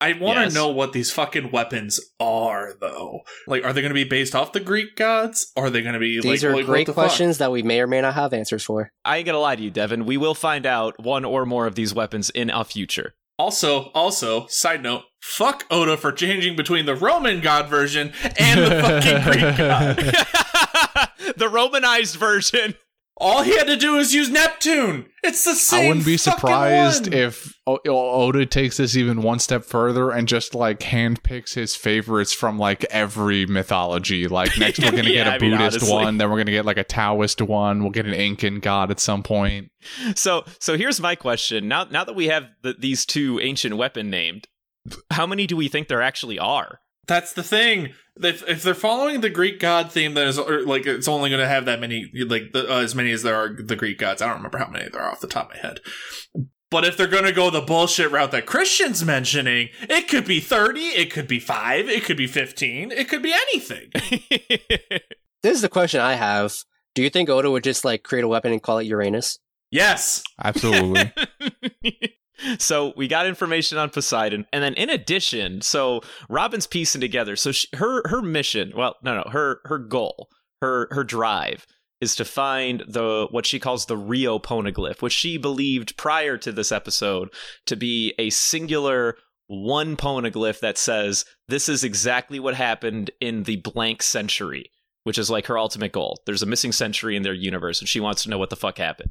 I want to Yes. know what these fucking weapons are, though. Like, are they going to be based off the Greek gods? Or are they going to be These like, are like, great the fuck? questions that we may or may not have answers for. I ain't gonna lie to you, Devin. We will find out one or more of these weapons in a future. Also, also, side note, fuck Oda for changing between the Roman god version and the fucking Greek god. the Romanized version. All he had to do is use Neptune. It's the same. I wouldn't be surprised one. if o- Oda takes this even one step further and just like handpicks his favorites from like every mythology. Like next, we're gonna Yeah, get a I Buddhist honestly. one, then we're gonna get like a Taoist one. We'll get an Incan god at some point. So, so here's my question. Now, now that we have the, these two ancient weapon named, how many do we think there actually are? That's the thing. If, if they're following the Greek god theme, then it's like it's only going to have that many, like the, uh, as many as there are the Greek gods. I don't remember how many there are off the top of my head. But if they're going to go the bullshit route that Christian's mentioning, it could be thirty, it could be five, it could be fifteen, it could be anything. This is the question I have. Do you think Oda would just like create a weapon and call it Uranus? Yes. Absolutely. so we got information on Poseidon, and then in addition, so Robin's piecing together. So she, her her mission, well, no, no, her her goal, her her drive is to find the what she calls the Rio poneglyph, which she believed prior to this episode to be a singular one poneglyph that says this is exactly what happened in the blank century, which is like her ultimate goal. There's a missing century in their universe, and she wants to know what the fuck happened.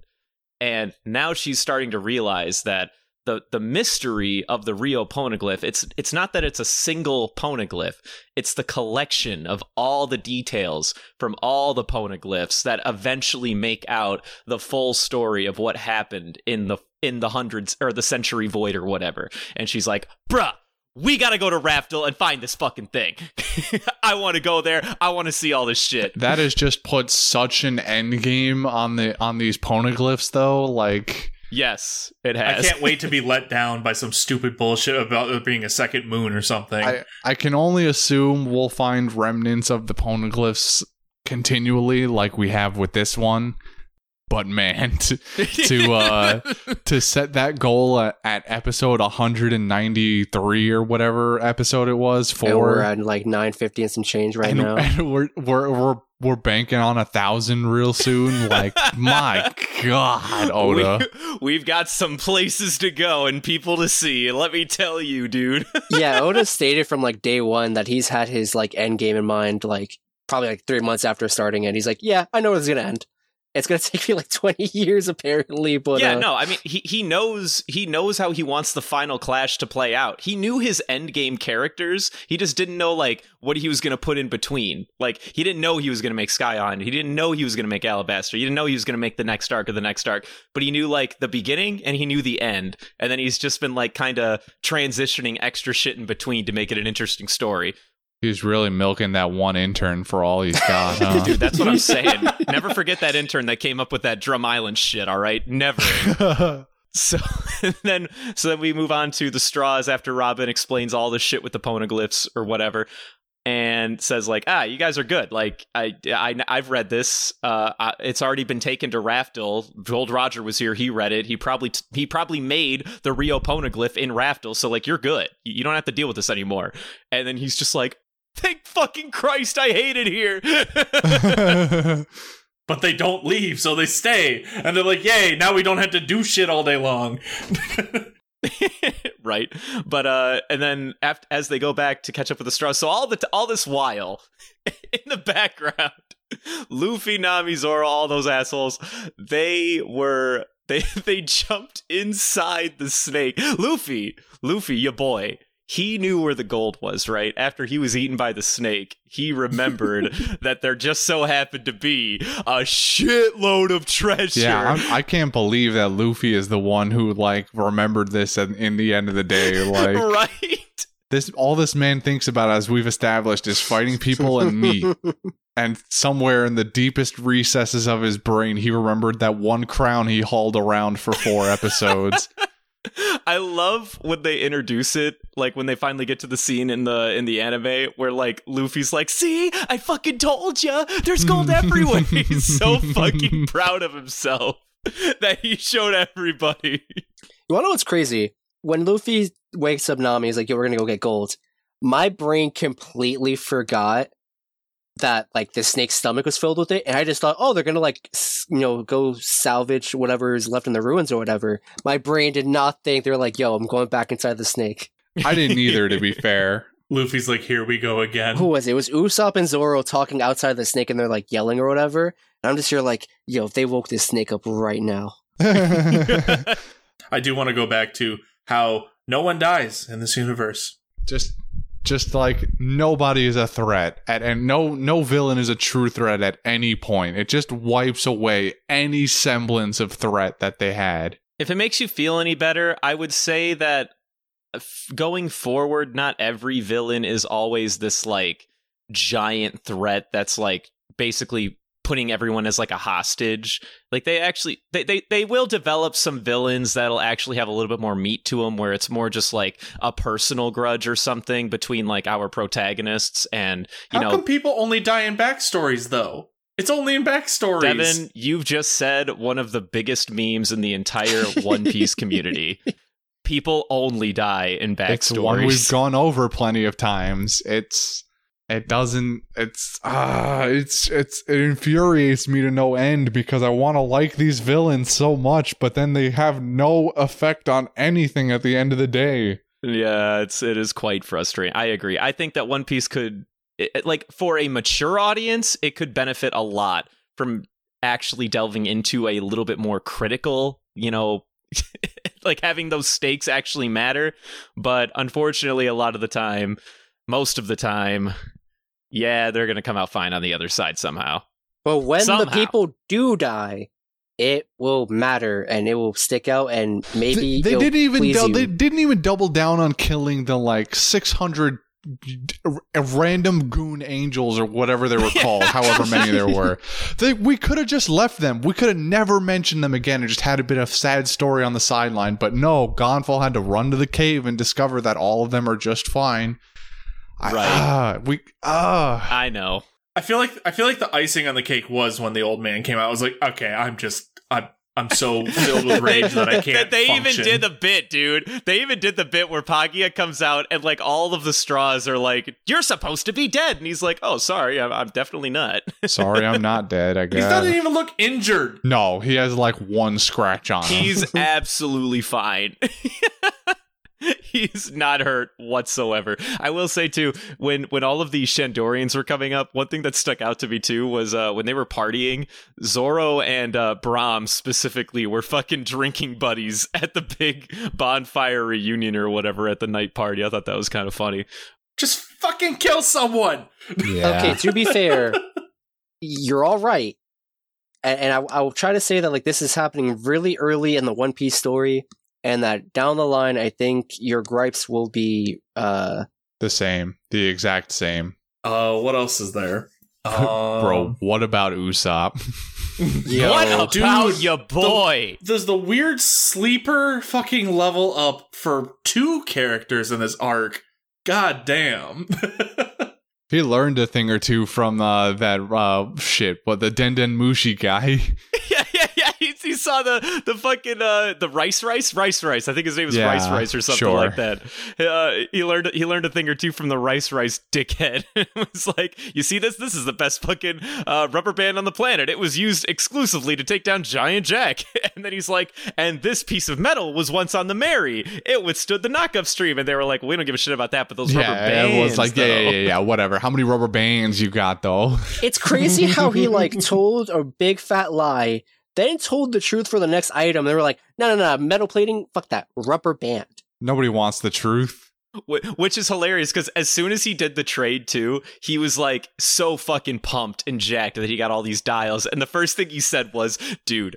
And now she's starting to realize that the the mystery of the Rio poneglyph. It's it's not that it's a single poneglyph. It's the collection of all the details from all the poneglyphs that eventually make out the full story of what happened in the in the hundreds or the century void or whatever. And she's like, "Bruh, we gotta go to Raftel and find this fucking thing. I want to go there. I want to see all this shit. That has just put such an end game on the on these poneglyphs, though. Like, Yes, it has. I can't wait to be let down by some stupid bullshit about it being a second moon or something. I I can only assume we'll find remnants of the poneglyphs continually, like we have with this one. But man, to to uh to set that goal at, at episode 193 or whatever episode it was And we're for, at like nine fifty and some change right and, now. and we're we're we're we're banking on a thousand real soon. Like, my God, Oda. We, have got some places to go and people to see. Let me tell you, dude. yeah, Oda stated from like day one that he's had his like end game in mind, like probably like three months after starting it. He's like, yeah, I know it's gonna end. It's gonna take me like twenty years apparently, but yeah, uh, no, I mean he he knows he knows how he wants the final clash to play out. He knew his end game characters. He just didn't know like what he was going to put in between. Like he didn't know he was going to make Sky Island. He didn't know he was going to make Alabaster. He didn't know he was going to make the next arc or the next arc. But he knew like the beginning and he knew the end. And then he's just been like kind of transitioning extra shit in between to make it an interesting story. He's really milking that one intern for all he's got, huh? Dude, that's what I'm saying. Never forget that intern that came up with that Drum Island shit, all right? Never. So and then so then we move on to the straws after Robin explains all the shit with the poneglyphs or whatever and says like ah you guys are good like I, I I've read this uh I, it's already been taken to Raftel old Roger was here he read it he probably t- he probably made the Rio poneglyph in Raftel so like you're good you don't have to deal with this anymore and then he's just like thank fucking Christ I hate it here but they don't leave, so they stay. And they're like, yay, now we don't have to do shit all day long. right but uh and then after, as they go back to catch up with the straws so all the all this while in the background luffy nami zoro all those assholes they were they they jumped inside the snake luffy luffy your boy he knew where the gold was, right? After he was eaten by the snake, he remembered that there just so happened to be a shitload of treasure. Yeah, I'm, I can't believe that Luffy is the one who like remembered this at, in the end of the day. Like right? this, all this man thinks about, as we've established, is fighting people and meat. and somewhere in the deepest recesses of his brain, he remembered that one crown he hauled around for four episodes. I love when they introduce it, like when they finally get to the scene in the in the anime where like Luffy's like, "See, I fucking told you, there's gold everywhere." He's so fucking proud of himself that he showed everybody. You wanna know what's crazy? When Luffy wakes up Nami, he's like, yo, we're gonna go get gold. My brain completely forgot that like the snake's stomach was filled with it, and I just thought, oh, they're gonna like you know go salvage whatever is left in the ruins or whatever. My brain did not think they're like, yo, I'm going back inside the snake. I didn't either, to be fair. Luffy's like, here we go again. Who was it? It was Usopp and Zoro talking outside the snake, and they're like yelling or whatever. And I'm just here like, yo, if they woke this snake up right now. I do want to go back to how no one dies in this universe. just just like nobody is a threat at and no no villain is a true threat at any point. It just wipes away any semblance of threat that they had. If it makes you feel any better, I would say that uh, going forward, not every villain is always this like giant threat that's like basically putting everyone as like a hostage. Like they actually they they, they will develop some villains that'll actually have a little bit more meat to them where it's more just like a personal grudge or something between like our protagonists and you How know come people only die in backstories, though? It's only in backstories. Devin, you've just said one of the biggest memes in the entire One Piece community. People only die in backstories. it's one we've gone over plenty of times it's it doesn't it's ah it's it's it infuriates me to no end because i want to like these villains so much but then they have no effect on anything at the end of the day Yeah, it's it is quite frustrating. I agree. I think that One Piece could it, like for a mature audience, it could benefit a lot from actually delving into a little bit more critical, you know, like having those stakes actually matter. But unfortunately, a lot of the time, most of the time, yeah, they're gonna come out fine on the other side somehow. But when Somehow. the people do die, it will matter and it will stick out and maybe they, they didn't even please they didn't even double down on killing the like 600 uh, random goon angels or whatever they were called however many there were. They, we could have just left them. We could have never mentioned them again. And just had a bit of sad story on the sideline but no Gan Fall had to run to the cave and discover that all of them are just fine I- Right. ah, we ah I know. I feel like I feel like the icing on the cake was when the old man came out. I was like, okay, I'm just I'm I'm so filled with rage that I can't. they even did the bit, dude. They even did the bit where Pagaya comes out and like all of the straws are like, "You're supposed to be dead," and he's like, "Oh, sorry, I'm, I'm definitely not." sorry i'm not dead i guess He doesn't even look injured. no he has like one scratch on him He's absolutely fine. He's not hurt whatsoever. I will say too, when when all of these Shandorians were coming up, one thing that stuck out to me too was uh, when they were partying. Zoro and uh, Braham specifically were fucking drinking buddies at the big bonfire reunion or whatever at the night party. I thought that was kind of funny. Just fucking kill someone. yeah Okay, to be fair, you're all right. And, and I, I will try to say that like this is happening really early in the One Piece story, and that down the line, I think your gripes will be uh the same the exact same Uh, what else is there? Bro, Um, what about Usopp? Yo, what about dude, your boy? There's the weird sleeper fucking level up for two characters in this arc. God damn. he learned a thing or two from uh, that uh, shit, but the Denden Mushi guy. yeah, yeah, yeah. He, he saw the the fucking uh the rice rice rice rice. I think his name is Yeah, Rice Rice or something sure. like that. Uh, he learned he learned a thing or two from the rice rice dickhead. it was like, you see this? This is the best fucking uh, rubber band on the planet. It was used exclusively to take down Giant Jack. and then he's like, and this piece of metal was once on the Merry. It withstood the knockup stream. And they were like, we don't give a shit about that, but those rubber yeah, bands. it was like, yeah, yeah, yeah, yeah, whatever. How many rubber bands you got, though? it's crazy how he like told a big fat lie, then told the truth for the next item. They were like, no, no, no, metal plating, fuck that, rubber band. Nobody wants the truth. Which is hilarious because as soon as he did the trade too, he was like so fucking pumped and jacked that he got all these dials. And the first thing he said was, "Dude,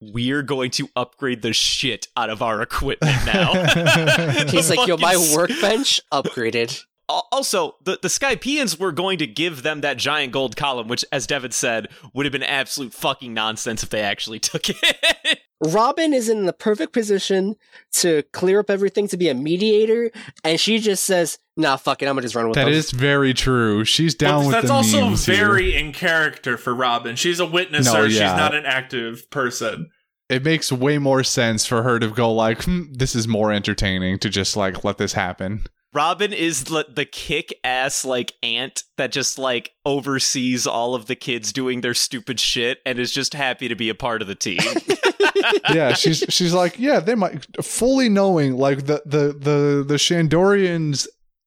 we're going to upgrade the shit out of our equipment now." He's like, yo, my workbench upgraded. Al- Also, the, the Skypieans were going to give them that giant gold column, which, as Devin said, would have been absolute fucking nonsense if they actually took it. Robin is in the perfect position to clear up everything to be a mediator, and she just says, "Nah, fuck it, I'm gonna just run with That them." is very true. She's down But with that's the also memes here. very in character for Robin. She's a witnesser. No, She's not an active person. It makes way more sense for her to go like, hmm, "This is more entertaining to just like let this happen." Robin is the, the kick ass like aunt that just like oversees all of the kids doing their stupid shit and is just happy to be a part of the team. yeah, she's she's like, yeah, they might fully knowing like the the the the Shandorians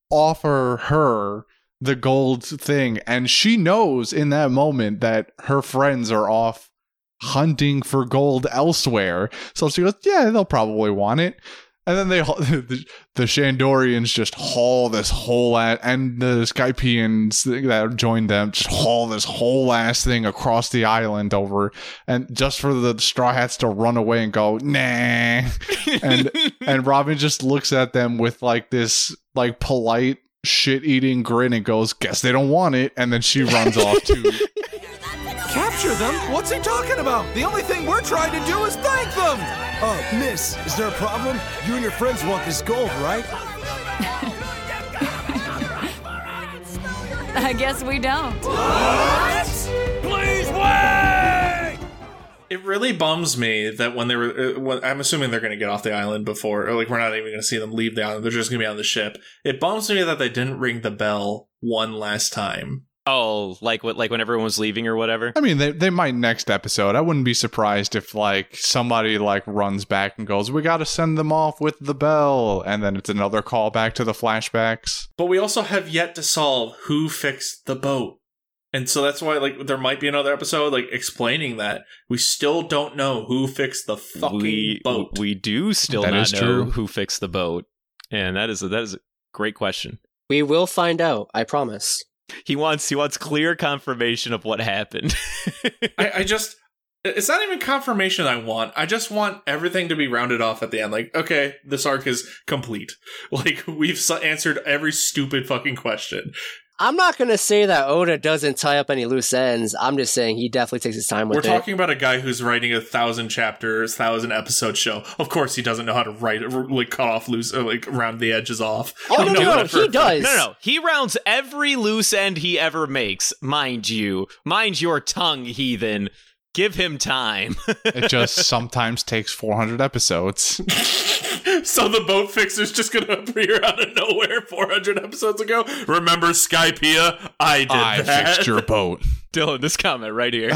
offer her the gold thing, and she knows in that moment that her friends are off hunting for gold elsewhere. So she goes, yeah, they'll probably want it. And then they the, the Shandorians just haul this whole ass, and the Skypieans that joined them just haul this whole ass thing across the island over and just for the straw hats to run away and go nah. And and robin just looks at them with like this like polite shit eating grin and goes guess they don't want it. And then she runs off too Capture them? What's he talking about? The only thing we're trying to do is thank them! Uh, miss, is there a problem? You and your friends want this gold, right? I guess we don't. What? Please wait! It really bums me that when they were, uh, when, I'm assuming they're going to get off the island before, or like we're not even going to see them leave the island. They're just going to be on the ship. It bums me that they didn't ring the bell one last time. Oh, like what like when everyone was leaving or whatever? i mean they, they might next episode i wouldn't be surprised if like somebody like runs back and goes we gotta send them off with the bell and then it's another call back to the flashbacks But we also have yet to solve who fixed the boat. And so that's why like there might be another episode like explaining that we still don't know who fixed the fucking we, boat. We do still That not is know true. who fixed the boat, and that is a, that is a great question. We will find out. I promise. He wants he wants clear confirmation of what happened. I, I just it's not even confirmation I want. I just want everything to be rounded off at the end. Like, okay, this arc is complete. Like we've answered every stupid fucking question. I'm not gonna say that Oda doesn't tie up any loose ends. I'm just saying he definitely takes his time with it. We're it. talking about a guy who's writing a thousand chapters, thousand episode show. Of course, he doesn't know how to write, like cut off loose, or like round the edges off. Oh I no, no, no, he a does. No, no, no. He rounds every loose end he ever makes, mind you. Mind your tongue, heathen. Give him time. It just sometimes takes 400 episodes. so the boat fixer's just gonna appear out of nowhere 400 episodes ago. Remember Skypiea? I did I that. fixed your boat. Dylan, this comment right here.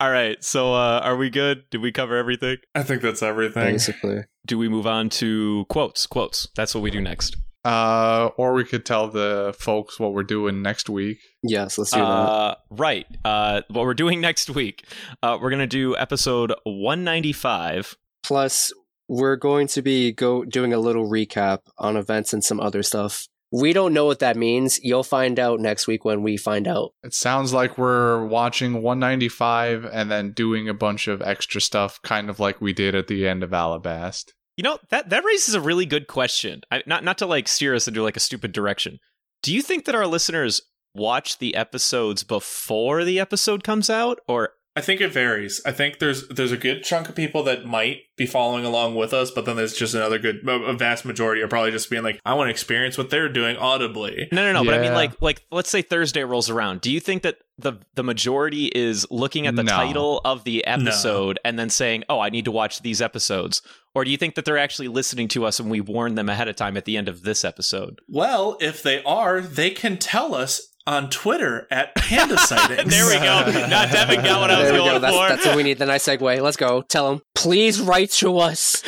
All right, so uh, are we good? Did we cover everything? I think that's everything. Basically, Do we move on to quotes? Quotes. That's what we do next. Uh, or we could tell the folks what we're doing next week. yes. Let's do that. Uh, right. Uh, what we're doing next week, uh, we're gonna do episode 195. Plus, we're going to be go doing a little recap on events and some other stuff. We don't know what that means. You'll find out next week when we find out. It sounds like we're watching 195 and then doing a bunch of extra stuff, kind of like we did at the end of Alabast. You know that that raises a really good question. I, not not to like steer us into like a stupid direction. Do you think that our listeners watch the episodes before the episode comes out, or I think it varies. I think there's there's a good chunk of people that might be following along with us, but then there's just another good, a a vast majority are probably just being like, I want to experience what they're doing audibly. no, no, no? But I mean, like, like let's say Thursday rolls around. Do you think that the the majority is looking at the No. title of the episode and then saying, "Oh, I need to watch these episodes," or do you think that they're actually listening to us and we warn them ahead of time at the end of this episode? Well, if they are, they can tell us on Twitter at Panda Sightings. there we go. Not Devin got what I was there we going go. That's, for. that's what we need. The nice segue. Let's go. Tell him. Please write to us.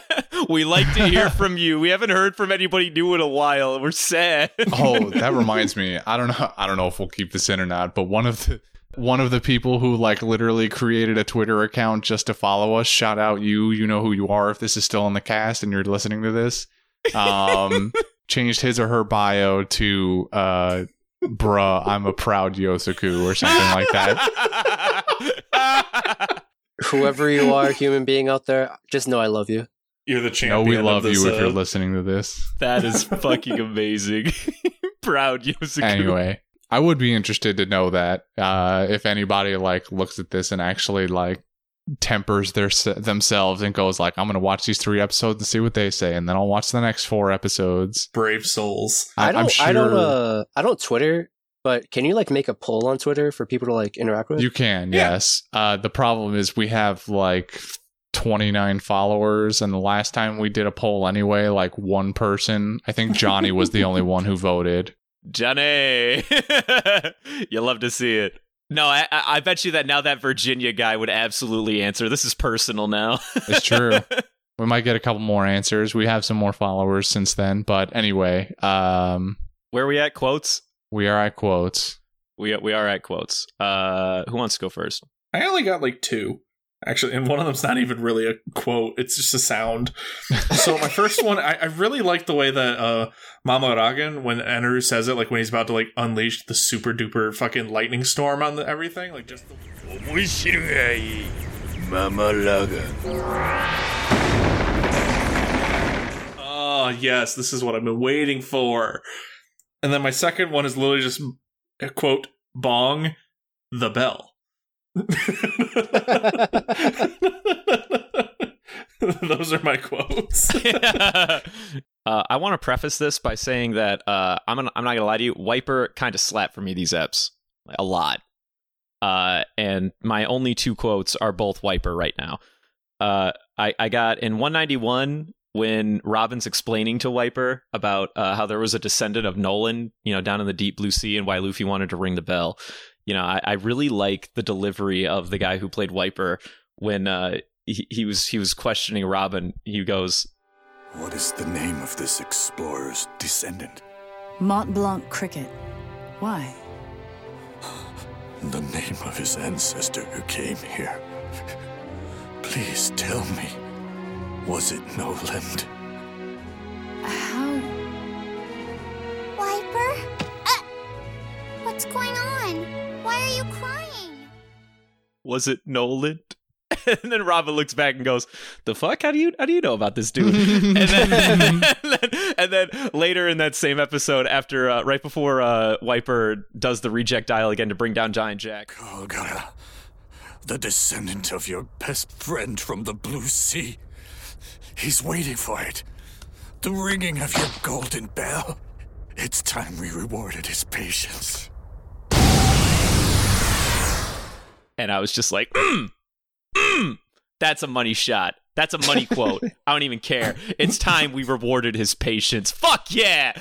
we like to hear from you. We haven't heard from anybody new in a while. We're sad. Oh, that reminds me. I don't know. I don't know if we'll keep this in or not. But one of the one of the people who like literally created a Twitter account just to follow us. Shout out you. You know who you are. If this is still in the cast and you're listening to this, um, changed his or her bio to uh, "Bruh, I'm a proud Yosaku" or something like that. Whoever you are, human being out there, just know I love you. You're the champion. No, champion. we of love this, you if uh, you're listening to this. that is fucking amazing. Proud Yosaku. anyway i would be interested to know that uh if anybody like looks at this and actually like tempers their themselves and goes like i'm gonna watch these three episodes and see what they say and then i'll watch the next four episodes brave souls. I I'm don't. sure I don't. Uh, I don't Twitter. But can you like make a poll on Twitter for people to like interact with? you can Yeah. yes uh the problem is we have like 29 followers and the last time we did a poll anyway like one person i think johnny was the only one who voted Johnny. you love to see it. No, I, I I bet you that now that Virginia guy would absolutely answer. This is personal now. It's true. we might get a couple more answers we have some more followers since then but anyway um Where we at? Quotes. We are at quotes. We we are at quotes. Uh, who wants to go first? I only got like two. Actually, and one of them's not even really a quote, it's just a sound. So my first one, I, I really like the way that uh Mamaragan, when Enaru says it, like when he's about to like unleash the super duper fucking lightning storm on the, everything, like just the Oh yes, this is what I've been waiting for. And then my second one is literally just a quote bong the bell. Those are my quotes. uh, I want to preface this by saying that uh, I'm gonna, I'm not gonna lie to you. Wiper kind of slapped for me these eps like, a lot, uh, and my only two quotes are both Wiper right now. Uh, I I got in 191 when Robin's explaining to Wiper about uh, how there was a descendant of Nolan, you know, down in the deep blue sea, and why Luffy wanted to ring the bell. You know, I, I really like the delivery of the guy who played Wiper when uh, he, he was he was questioning Robin. He goes, What is the name of this explorer's descendant? Mont Blanc cricket. Why? The name of his ancestor who came here. Please tell me, was it Noland? How? Wiper? Uh, what's going on? Why are you crying? Was it Nolan? and then Robin looks back and goes, "The fuck? How do you how do you know about this dude?" and, then, and, then, and then later in that same episode, after uh, right before uh, Wiper does the reject dial again to bring down Giant Jack, Calgara, the descendant of your best friend from the Blue Sea. He's waiting for it. The ringing of your golden bell. It's time we rewarded his patience. And I was just like, mm, mm, "That's a money shot. That's a money quote. I don't even care. It's time we rewarded his patience. Fuck yeah!"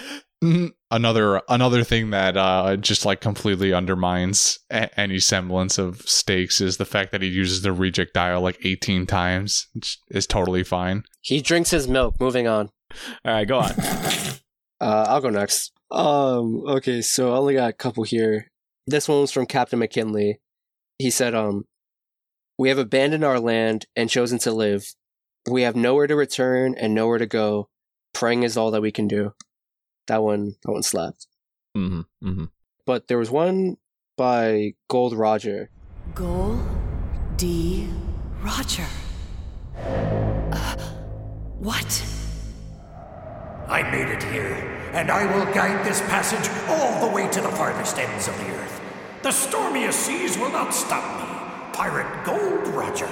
Mhm. Another another thing that uh, just like completely undermines a- any semblance of stakes is the fact that he uses the reject dial like 18 times. Which is totally fine. He drinks his milk. Moving on. All right, go on. Uh, I'll go next. Um, okay, so I only got a couple here. This one was from Captain McKinley. He said, um, we have abandoned our land and chosen to live. We have nowhere to return and nowhere to go. Praying is all that we can do. That one, that one slapped. hmm hmm But there was one by Gold Roger. Gold D. Roger. Uh, what? I made it here, and I will guide this passage all the way to the farthest ends of the earth. The stormiest seas will not stop me. Pirate Gold Roger.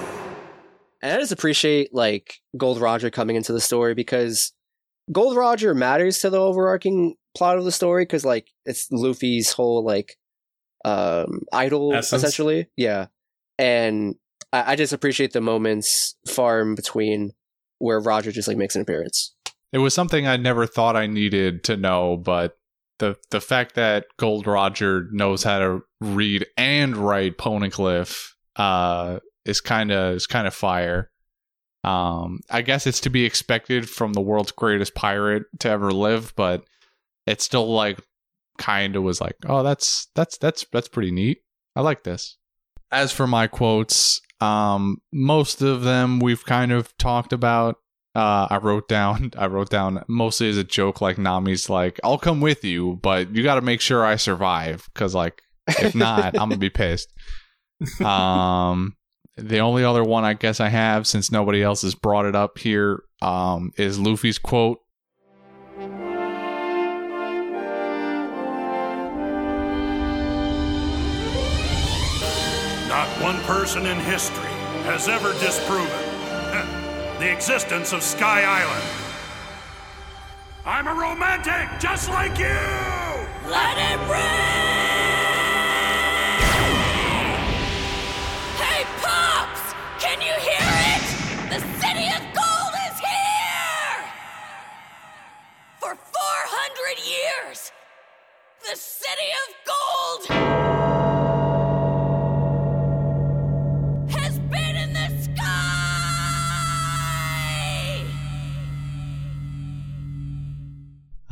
And I just appreciate like Gold Roger coming into the story because Gold Roger matters to the overarching plot of the story because like it's Luffy's whole like um idol Essence? essentially. Yeah. And I, I just appreciate the moments far in between where Roger just like makes an appearance. It was something I never thought I needed to know, but the the fact that Gold Roger knows how to read and write Poneglyph uh, is kind of is kind of fire. Um, I guess it's to be expected from the world's greatest pirate to ever live, but it's still like kind of was like, oh, that's that's that's that's pretty neat. I like this. As for my quotes, um, most of them we've kind of talked about. Uh, I wrote down. I wrote down mostly as a joke, like Nami's like, "I'll come with you, but you got to make sure I survive, because like if not, I'm gonna be pissed." Um, the only other one I guess I have, since nobody else has brought it up here, um, is Luffy's quote. Not one person in history has ever disproven the existence of Sky Island. I'm a romantic just like you! Let it rain! Hey, Pops! Can you hear it? The City of Gold is here! For 400 years, the City of Gold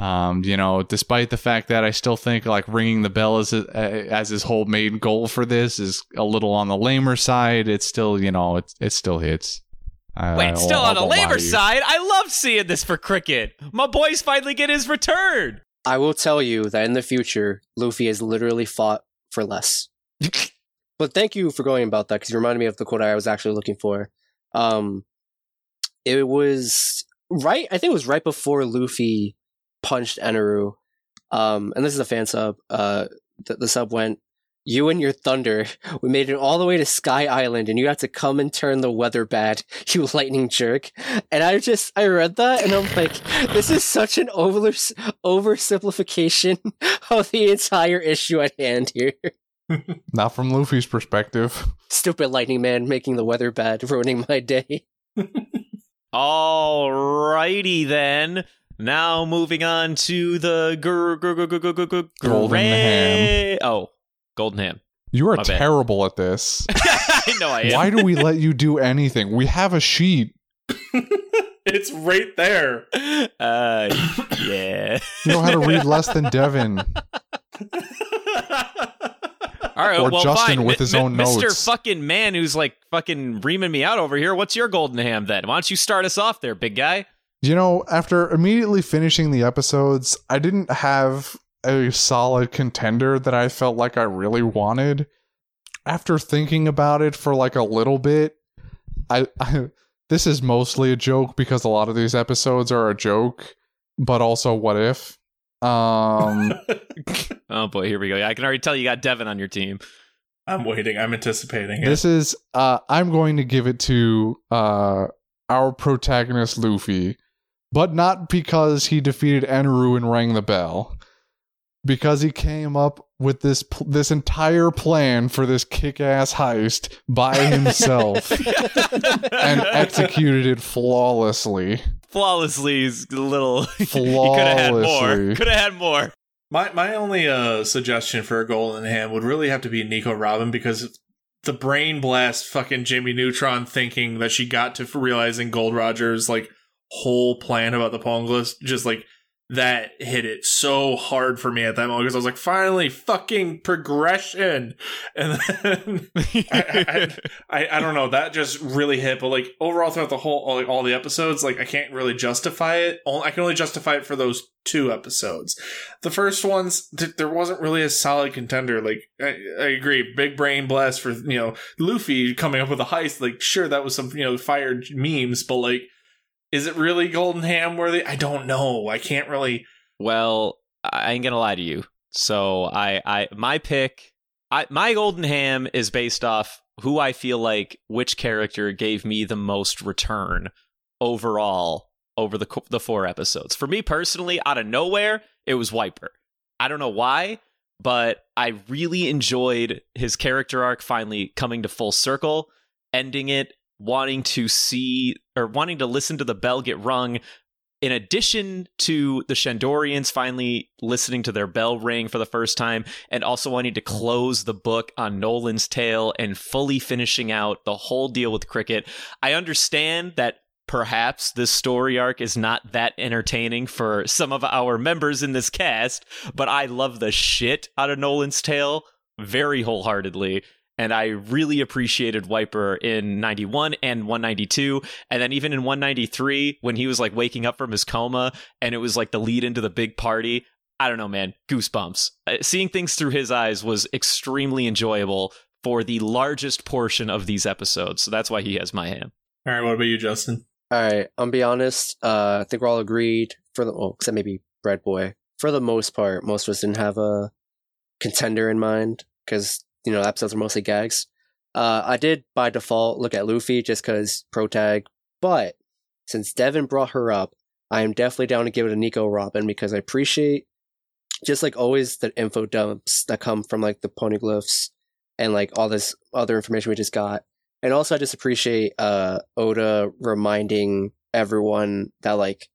Um, you know, despite the fact that I still think like ringing the bell as as his whole main goal for this is a little on the lamer side, it's still you know it it still hits. I- Wait, I still won't- on the I won't lie labor to you. side. I love seeing this for cricket. My boys finally get his return. I will tell you that in the future, Luffy has literally fought for less. but thank you for going about that because you reminded me of the quote I was actually looking for. Um, it was right. I think it was right before Luffy punched Enaru. Um, and this is a fan sub. Uh, the, the sub went, "You and your thunder. We made it all the way to Sky Island, and you had to come and turn the weather bad. You lightning jerk." And I just I read that, and I'm like, "This is such an over oversimplification of the entire issue at hand here." Not from Luffy's perspective. Stupid lightning man making the weather bad, ruining my day. Alrighty then. Now moving on to the gr- gr- gr- gr- gr- gr- gr- Golden ham. Oh, golden ham. You are My bad. terrible at this. I know I am. Why do we let you do anything? We have a sheet. It's right there. Uh, yeah. You know how to read less than Devin. All right, Or well, Justin fine. with his mi- own Mr. notes. fucking man who's like fucking reaming me out over here. What's your golden ham then? Why don't you start us off there, big guy? You know, after immediately finishing the episodes, I didn't have a solid contender that I felt like I really wanted. After thinking about it for like a little bit, I, I this is mostly a joke because a lot of these episodes are a joke, but also what if? Um Oh boy, here we go. I can already tell you got Devin on your team. I'm waiting. I'm anticipating it. This is uh I'm going to give it to uh our protagonist Luffy, but not because he defeated Enaru and rang the bell. Because he came up with this this entire plan for this kick-ass heist by himself and executed it flawlessly. Flawlessly is a little. he could have had more. Could have had more. My my only uh, suggestion for a golden hand would really have to be Nico Robin because the brain blast fucking Jimmy Neutron thinking that she got to realizing Gold Roger's like whole plan about the Poneglyphs just like that hit it so hard for me at that moment because I was like finally fucking progression! And then I, I, I, I don't know that just really hit but like overall throughout the whole like, all the episodes like I can't really justify it. I can only justify it for those two episodes. The first ones th- there wasn't really a solid contender like I, I agree big brain blast for you know luffy coming up with a heist like sure that was some you know fired memes but like is it really golden ham worthy i don't know i can't really Well, I ain't gonna lie to you. So I, I, my pick, I, my golden ham is based off who I feel like which character gave me the most return overall over the the four episodes. For me personally, out of nowhere, it was Wiper. I don't know why, but I really enjoyed his character arc finally coming to full circle, ending it, wanting to see or wanting to listen to the bell get rung. In addition to the Shandorians finally listening to their bell ring for the first time, and also wanting to close the book on Nolan's tale and fully finishing out the whole deal with Cricket, I understand that perhaps this story arc is not that entertaining for some of our members in this cast, but I love the shit out of Nolan's tale very wholeheartedly. And I really appreciated Wiper in 91 and 192. And then even in 193, when he was like waking up from his coma and it was like the lead into the big party. I don't know, man. Goosebumps. Uh, Seeing things through his eyes was extremely enjoyable for the largest portion of these episodes. So that's why he has my hand all right what about you justin All right, I'm be honest. Uh, I think we're all agreed for the well, except maybe Bread Boy. For the most part, most of us didn't have a contender in mind because you know episodes are mostly gags. Uh, I did by default look at Luffy just because pro tag, but since Devin brought her up, I am definitely down to give it a Nico Robin because I appreciate just like always the info dumps that come from like the poneglyphs and like all this other information we just got. And also I just appreciate uh Oda reminding everyone that like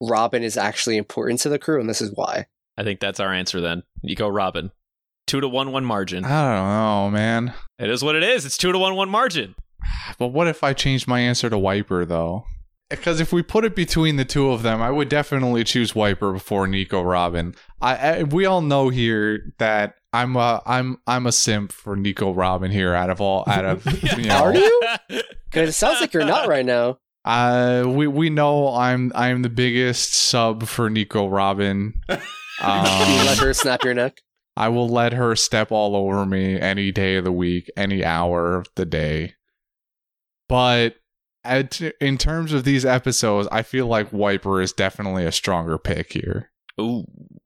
Robin is actually important to the crew and this is why. I think that's our answer then. Nico Robin. Two to one, one margin. I don't know, man. It is what it is. It's two to one, one margin. But what if I changed my answer to Wiper though? Because if we put it between the two of them, I would definitely choose Wiper before Nico Robin. I, I we all know here that I'm a I'm I'm a simp for Nico Robin here. Out of all, out of you know, Are you? Because it sounds like you're not right now. Uh, we we know I'm I'm the biggest sub for Nico Robin. you Um, let her snap your neck. I will let her step all over me any day of the week, any hour of the day. But at, in terms of these episodes, I feel like Wiper is definitely a stronger pick here. Ooh.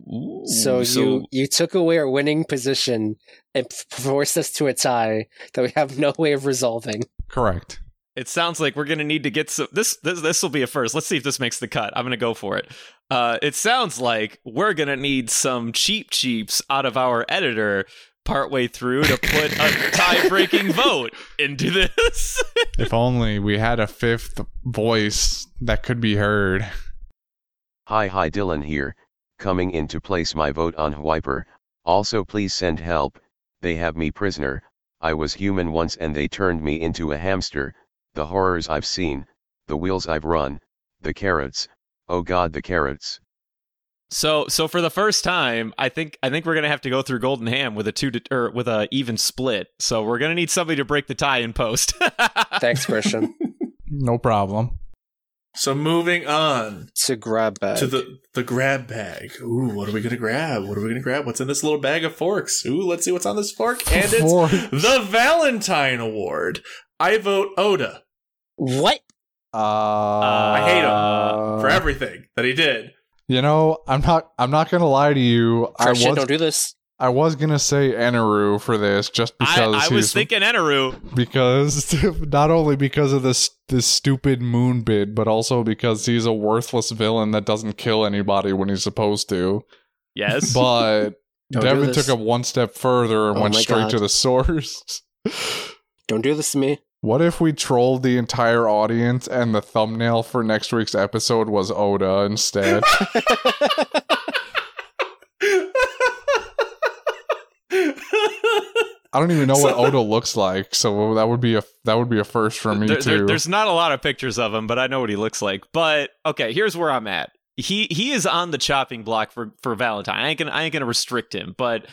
Ooh. So, you you took away our winning position and forced us to a tie that we have no way of resolving. Correct. It sounds like we're gonna need to get some. This this this will be a first. Let's see if this makes the cut. I'm gonna go for it. Uh, it sounds like we're gonna need some cheap cheaps out of our editor partway through to put a tie-breaking vote into this. If only we had a fifth voice that could be heard. Hi hi Dylan here, coming in to place my vote on Wiper, also please send help, they have me prisoner, I was human once and they turned me into a hamster, the horrors I've seen, the wheels I've run, the carrots, oh god the carrots. So so for the first time, I think I think we're gonna have to go through Golden Ham with a two to, or with a even split. So we're gonna need somebody to break the tie in post. Thanks, Christian. No problem. So moving on to grab bag. to the the grab bag. Ooh, what are we gonna grab? What are we gonna grab? What's in this little bag of forks? Ooh, let's see what's on this fork. And it's the Valentine Award. I vote Oda. What? Uh, I hate him uh, for everything that he did. You know, I'm not. I'm not gonna lie to you. I Christian, was. don't do this. I was gonna say Enaru for this, just because I he's was thinking Enaru. because not only because of this this stupid moon bid, but also because he's a worthless villain that doesn't kill anybody when he's supposed to. Yes. But Devin took it one step further and Oh went straight God. to the source. Don't do this to me. What if we trolled the entire audience and the thumbnail for next week's episode was Oda instead? I don't even know what So- Oda looks like, so that would be a that would be a first for me There- there- too. there's not a lot of pictures of him, but I know what he looks like. But okay, here's where I'm at. He he is on the chopping block for for Valentine. I ain't gonna I ain't gonna restrict him, but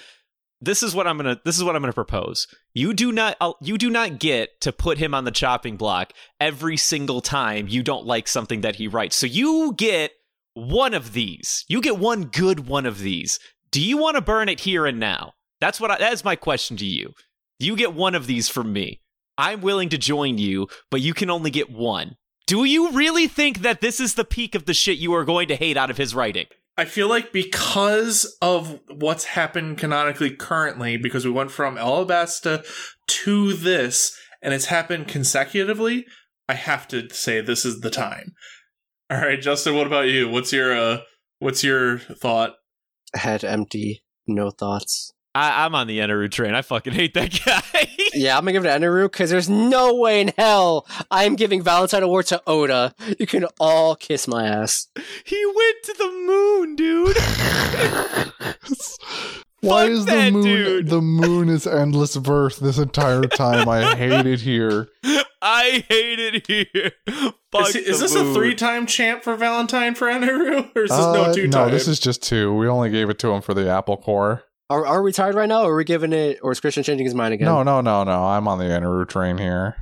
this is what I'm gonna this is what I'm gonna propose. You do not uh, you do not get to put him on the chopping block every single time you don't like something that he writes. So you get one of these. You get one good one of these. Do you want to burn it here and now? That's what I, that is my question to you. You get one of these from me. I'm willing to join you, but you can only get one. Do you really think that this is the peak of the shit you are going to hate out of his writing? I feel like because of what's happened canonically currently, because we went from Alabasta to this, and it's happened consecutively, I have to say this is the time. All right, Justin, what about you? What's your uh what's your thought? Head empty, no thoughts. I, I'm on the Enaru train. I fucking hate that guy. Yeah, I'm gonna give it to Enaru because there's no way in hell I'm giving Valentine Award to Oda. You can all kiss my ass. he went to the moon, dude. Why Fuck is the that moon dude. the moon is endless verse this entire time? I hate it here. I hate it here. Fuck Is, he- is the this a three-time champ for Valentine for Enaru, or is this Uh, no two-time? no, this is just two. We only gave it to him for the Apple Core. Are, are we tired right now, or are we giving it, or is Christian changing his mind again? No, no, no, no. I'm on the Enaru train here.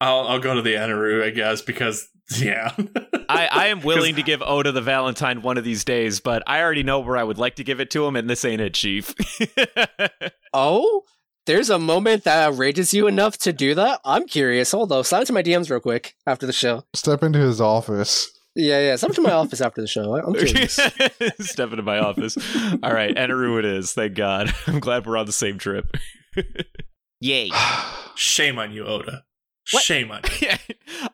I'll I'll go to the Enaru, I guess, because yeah. I, I am willing to give Oda the Valentine one of these days, but I already know where I would like to give it to him, and this ain't it, Chief. Oh, there's a moment that outrages you enough to do that. I'm curious. Hold on, slide into my DMs real quick after the show. Step into his office. Yeah, yeah. Stop to my office after the show. I'm curious. Step into my office. All right, Enaru it is. Thank God. I'm glad we're on the same trip. Yay. Shame on you, Oda. What? Shame on you.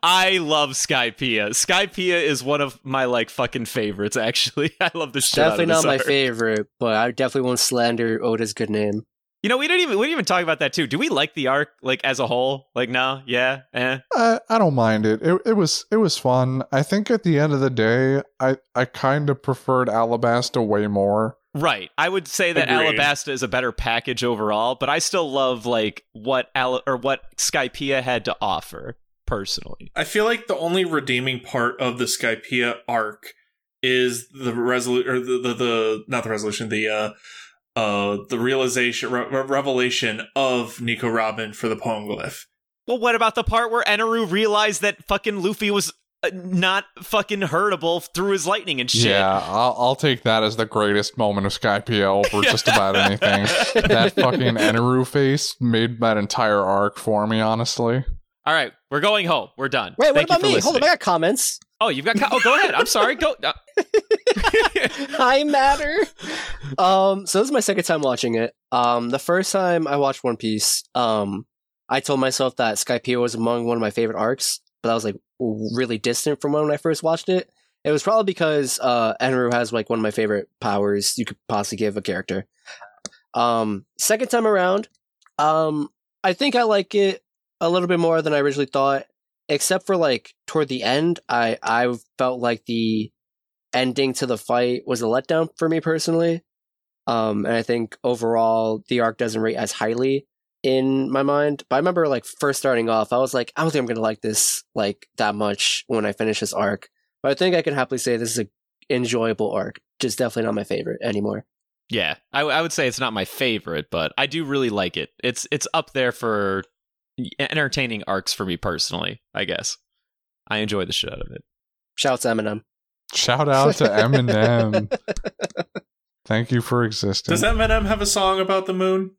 I love Skypiea. Skypiea is one of my like fucking favorites. Actually, I love the shit. out of definitely not this my favorite, but I definitely won't slander Oda's good name. You know, we didn't even we didn't even talk about that too. Do we like the arc like as a whole? Like, no, yeah, eh. I, I don't mind it. it. It was it was fun. I think at the end of the day, I I kind of preferred Alabasta way more. Right. I would say that Agreed. Alabasta is a better package overall, but I still love like what Al- or what Skypiea had to offer personally. I feel like the only redeeming part of the Skypiea arc is the resolution, or the, the the not the resolution, the uh, uh, the realization, re- re- revelation of Nico Robin for the Poneglyph. Well, what about the part where Enaru realized that fucking Luffy was uh, not fucking hurtable through his lightning and shit? Yeah, I'll, I'll take that as the greatest moment of Skypiea over just about anything. that fucking Enaru face made that entire arc for me, honestly. All right, we're going home. We're done. Wait, what Thank you about me? listening. Hold on, I got comments. Oh, you've got. Oh, go ahead. I'm sorry. Go. Uh, I matter. Um, so this is my second time watching it. Um, the first time I watched One Piece, um, I told myself that Skypiea was among one of my favorite arcs, but I was like really distant from when I first watched it. It was probably because uh, Enaru has like one of my favorite powers you could possibly give a character. Um, second time around, um, I think I like it a little bit more than I originally thought. Except for like toward the end, I I felt like the ending to the fight was a letdown for me personally. Um, and I think overall the arc doesn't rate as highly in my mind. But I remember like first starting off, I was like, I don't think I'm gonna like this like that much when I finish this arc. But I think I can happily say this is a enjoyable arc. Just definitely not my favorite anymore. Yeah, I, I would say it's not my favorite, but I do really like it. It's it's up there for entertaining arcs for me personally. I guess I enjoy the shit out of it. Shouts Eminem. Shout out to Eminem. Thank you for existing. Does Eminem have a song about the moon?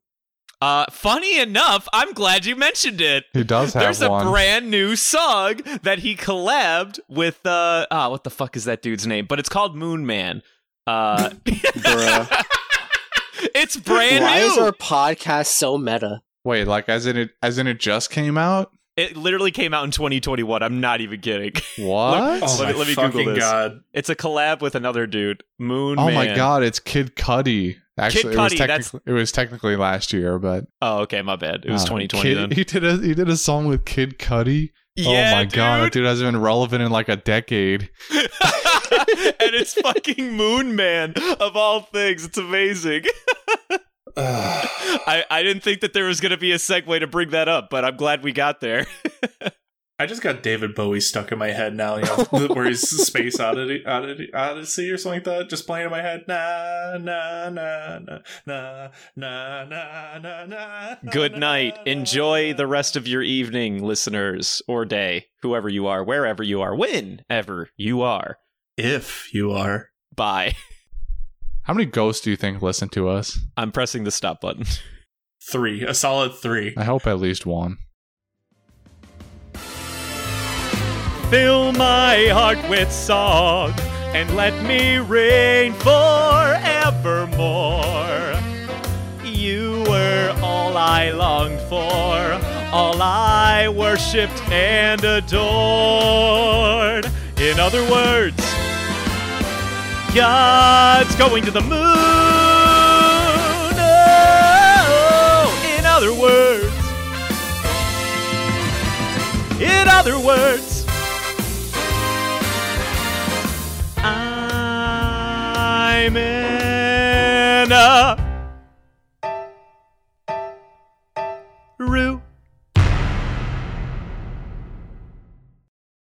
Uh, funny enough, I'm glad you mentioned it. He does have There's a brand new song that he collabed with. Uh, ah, what the fuck is that dude's name? But it's called Moon Man. Uh, it's brand Why new. Why is our podcast so meta? Wait, like as in it as in it just came out? It literally came out in 2021. I'm not even kidding. What? Oh let me, my let me Google this. god! It's a collab with another dude, Moon oh Man. my god, it's Kid Cudi. Actually, it was that's- technically it was technically last year, but Oh, okay, my bad. It was uh, 2020 Kid- then. He did a he did a song with Kid Cudi. Yeah, oh my god, that dude. dude hasn't been relevant in like a decade. and it's fucking Moon Man of all things. It's amazing. I, I didn't think that there was going to be a segue to bring that up, but I'm glad we got there. I just got David Bowie stuck in my head now. You know, where he's Space Oddity, Oddity, Odyssey or something like that, just playing in my head. Na na na na na na na na na. Good night. Enjoy the rest of your evening, listeners, or day, whoever you are, wherever you are, whenever you are. If you are. Bye. How many ghosts do you think listen to us? I'm pressing the stop button. Three, a solid three. I hope at least one. Fill my heart with song and let me reign forevermore. You were all I longed for, all I worshipped and adored. In other words, God's going to the moon. Oh, in other words, in other words, I'm in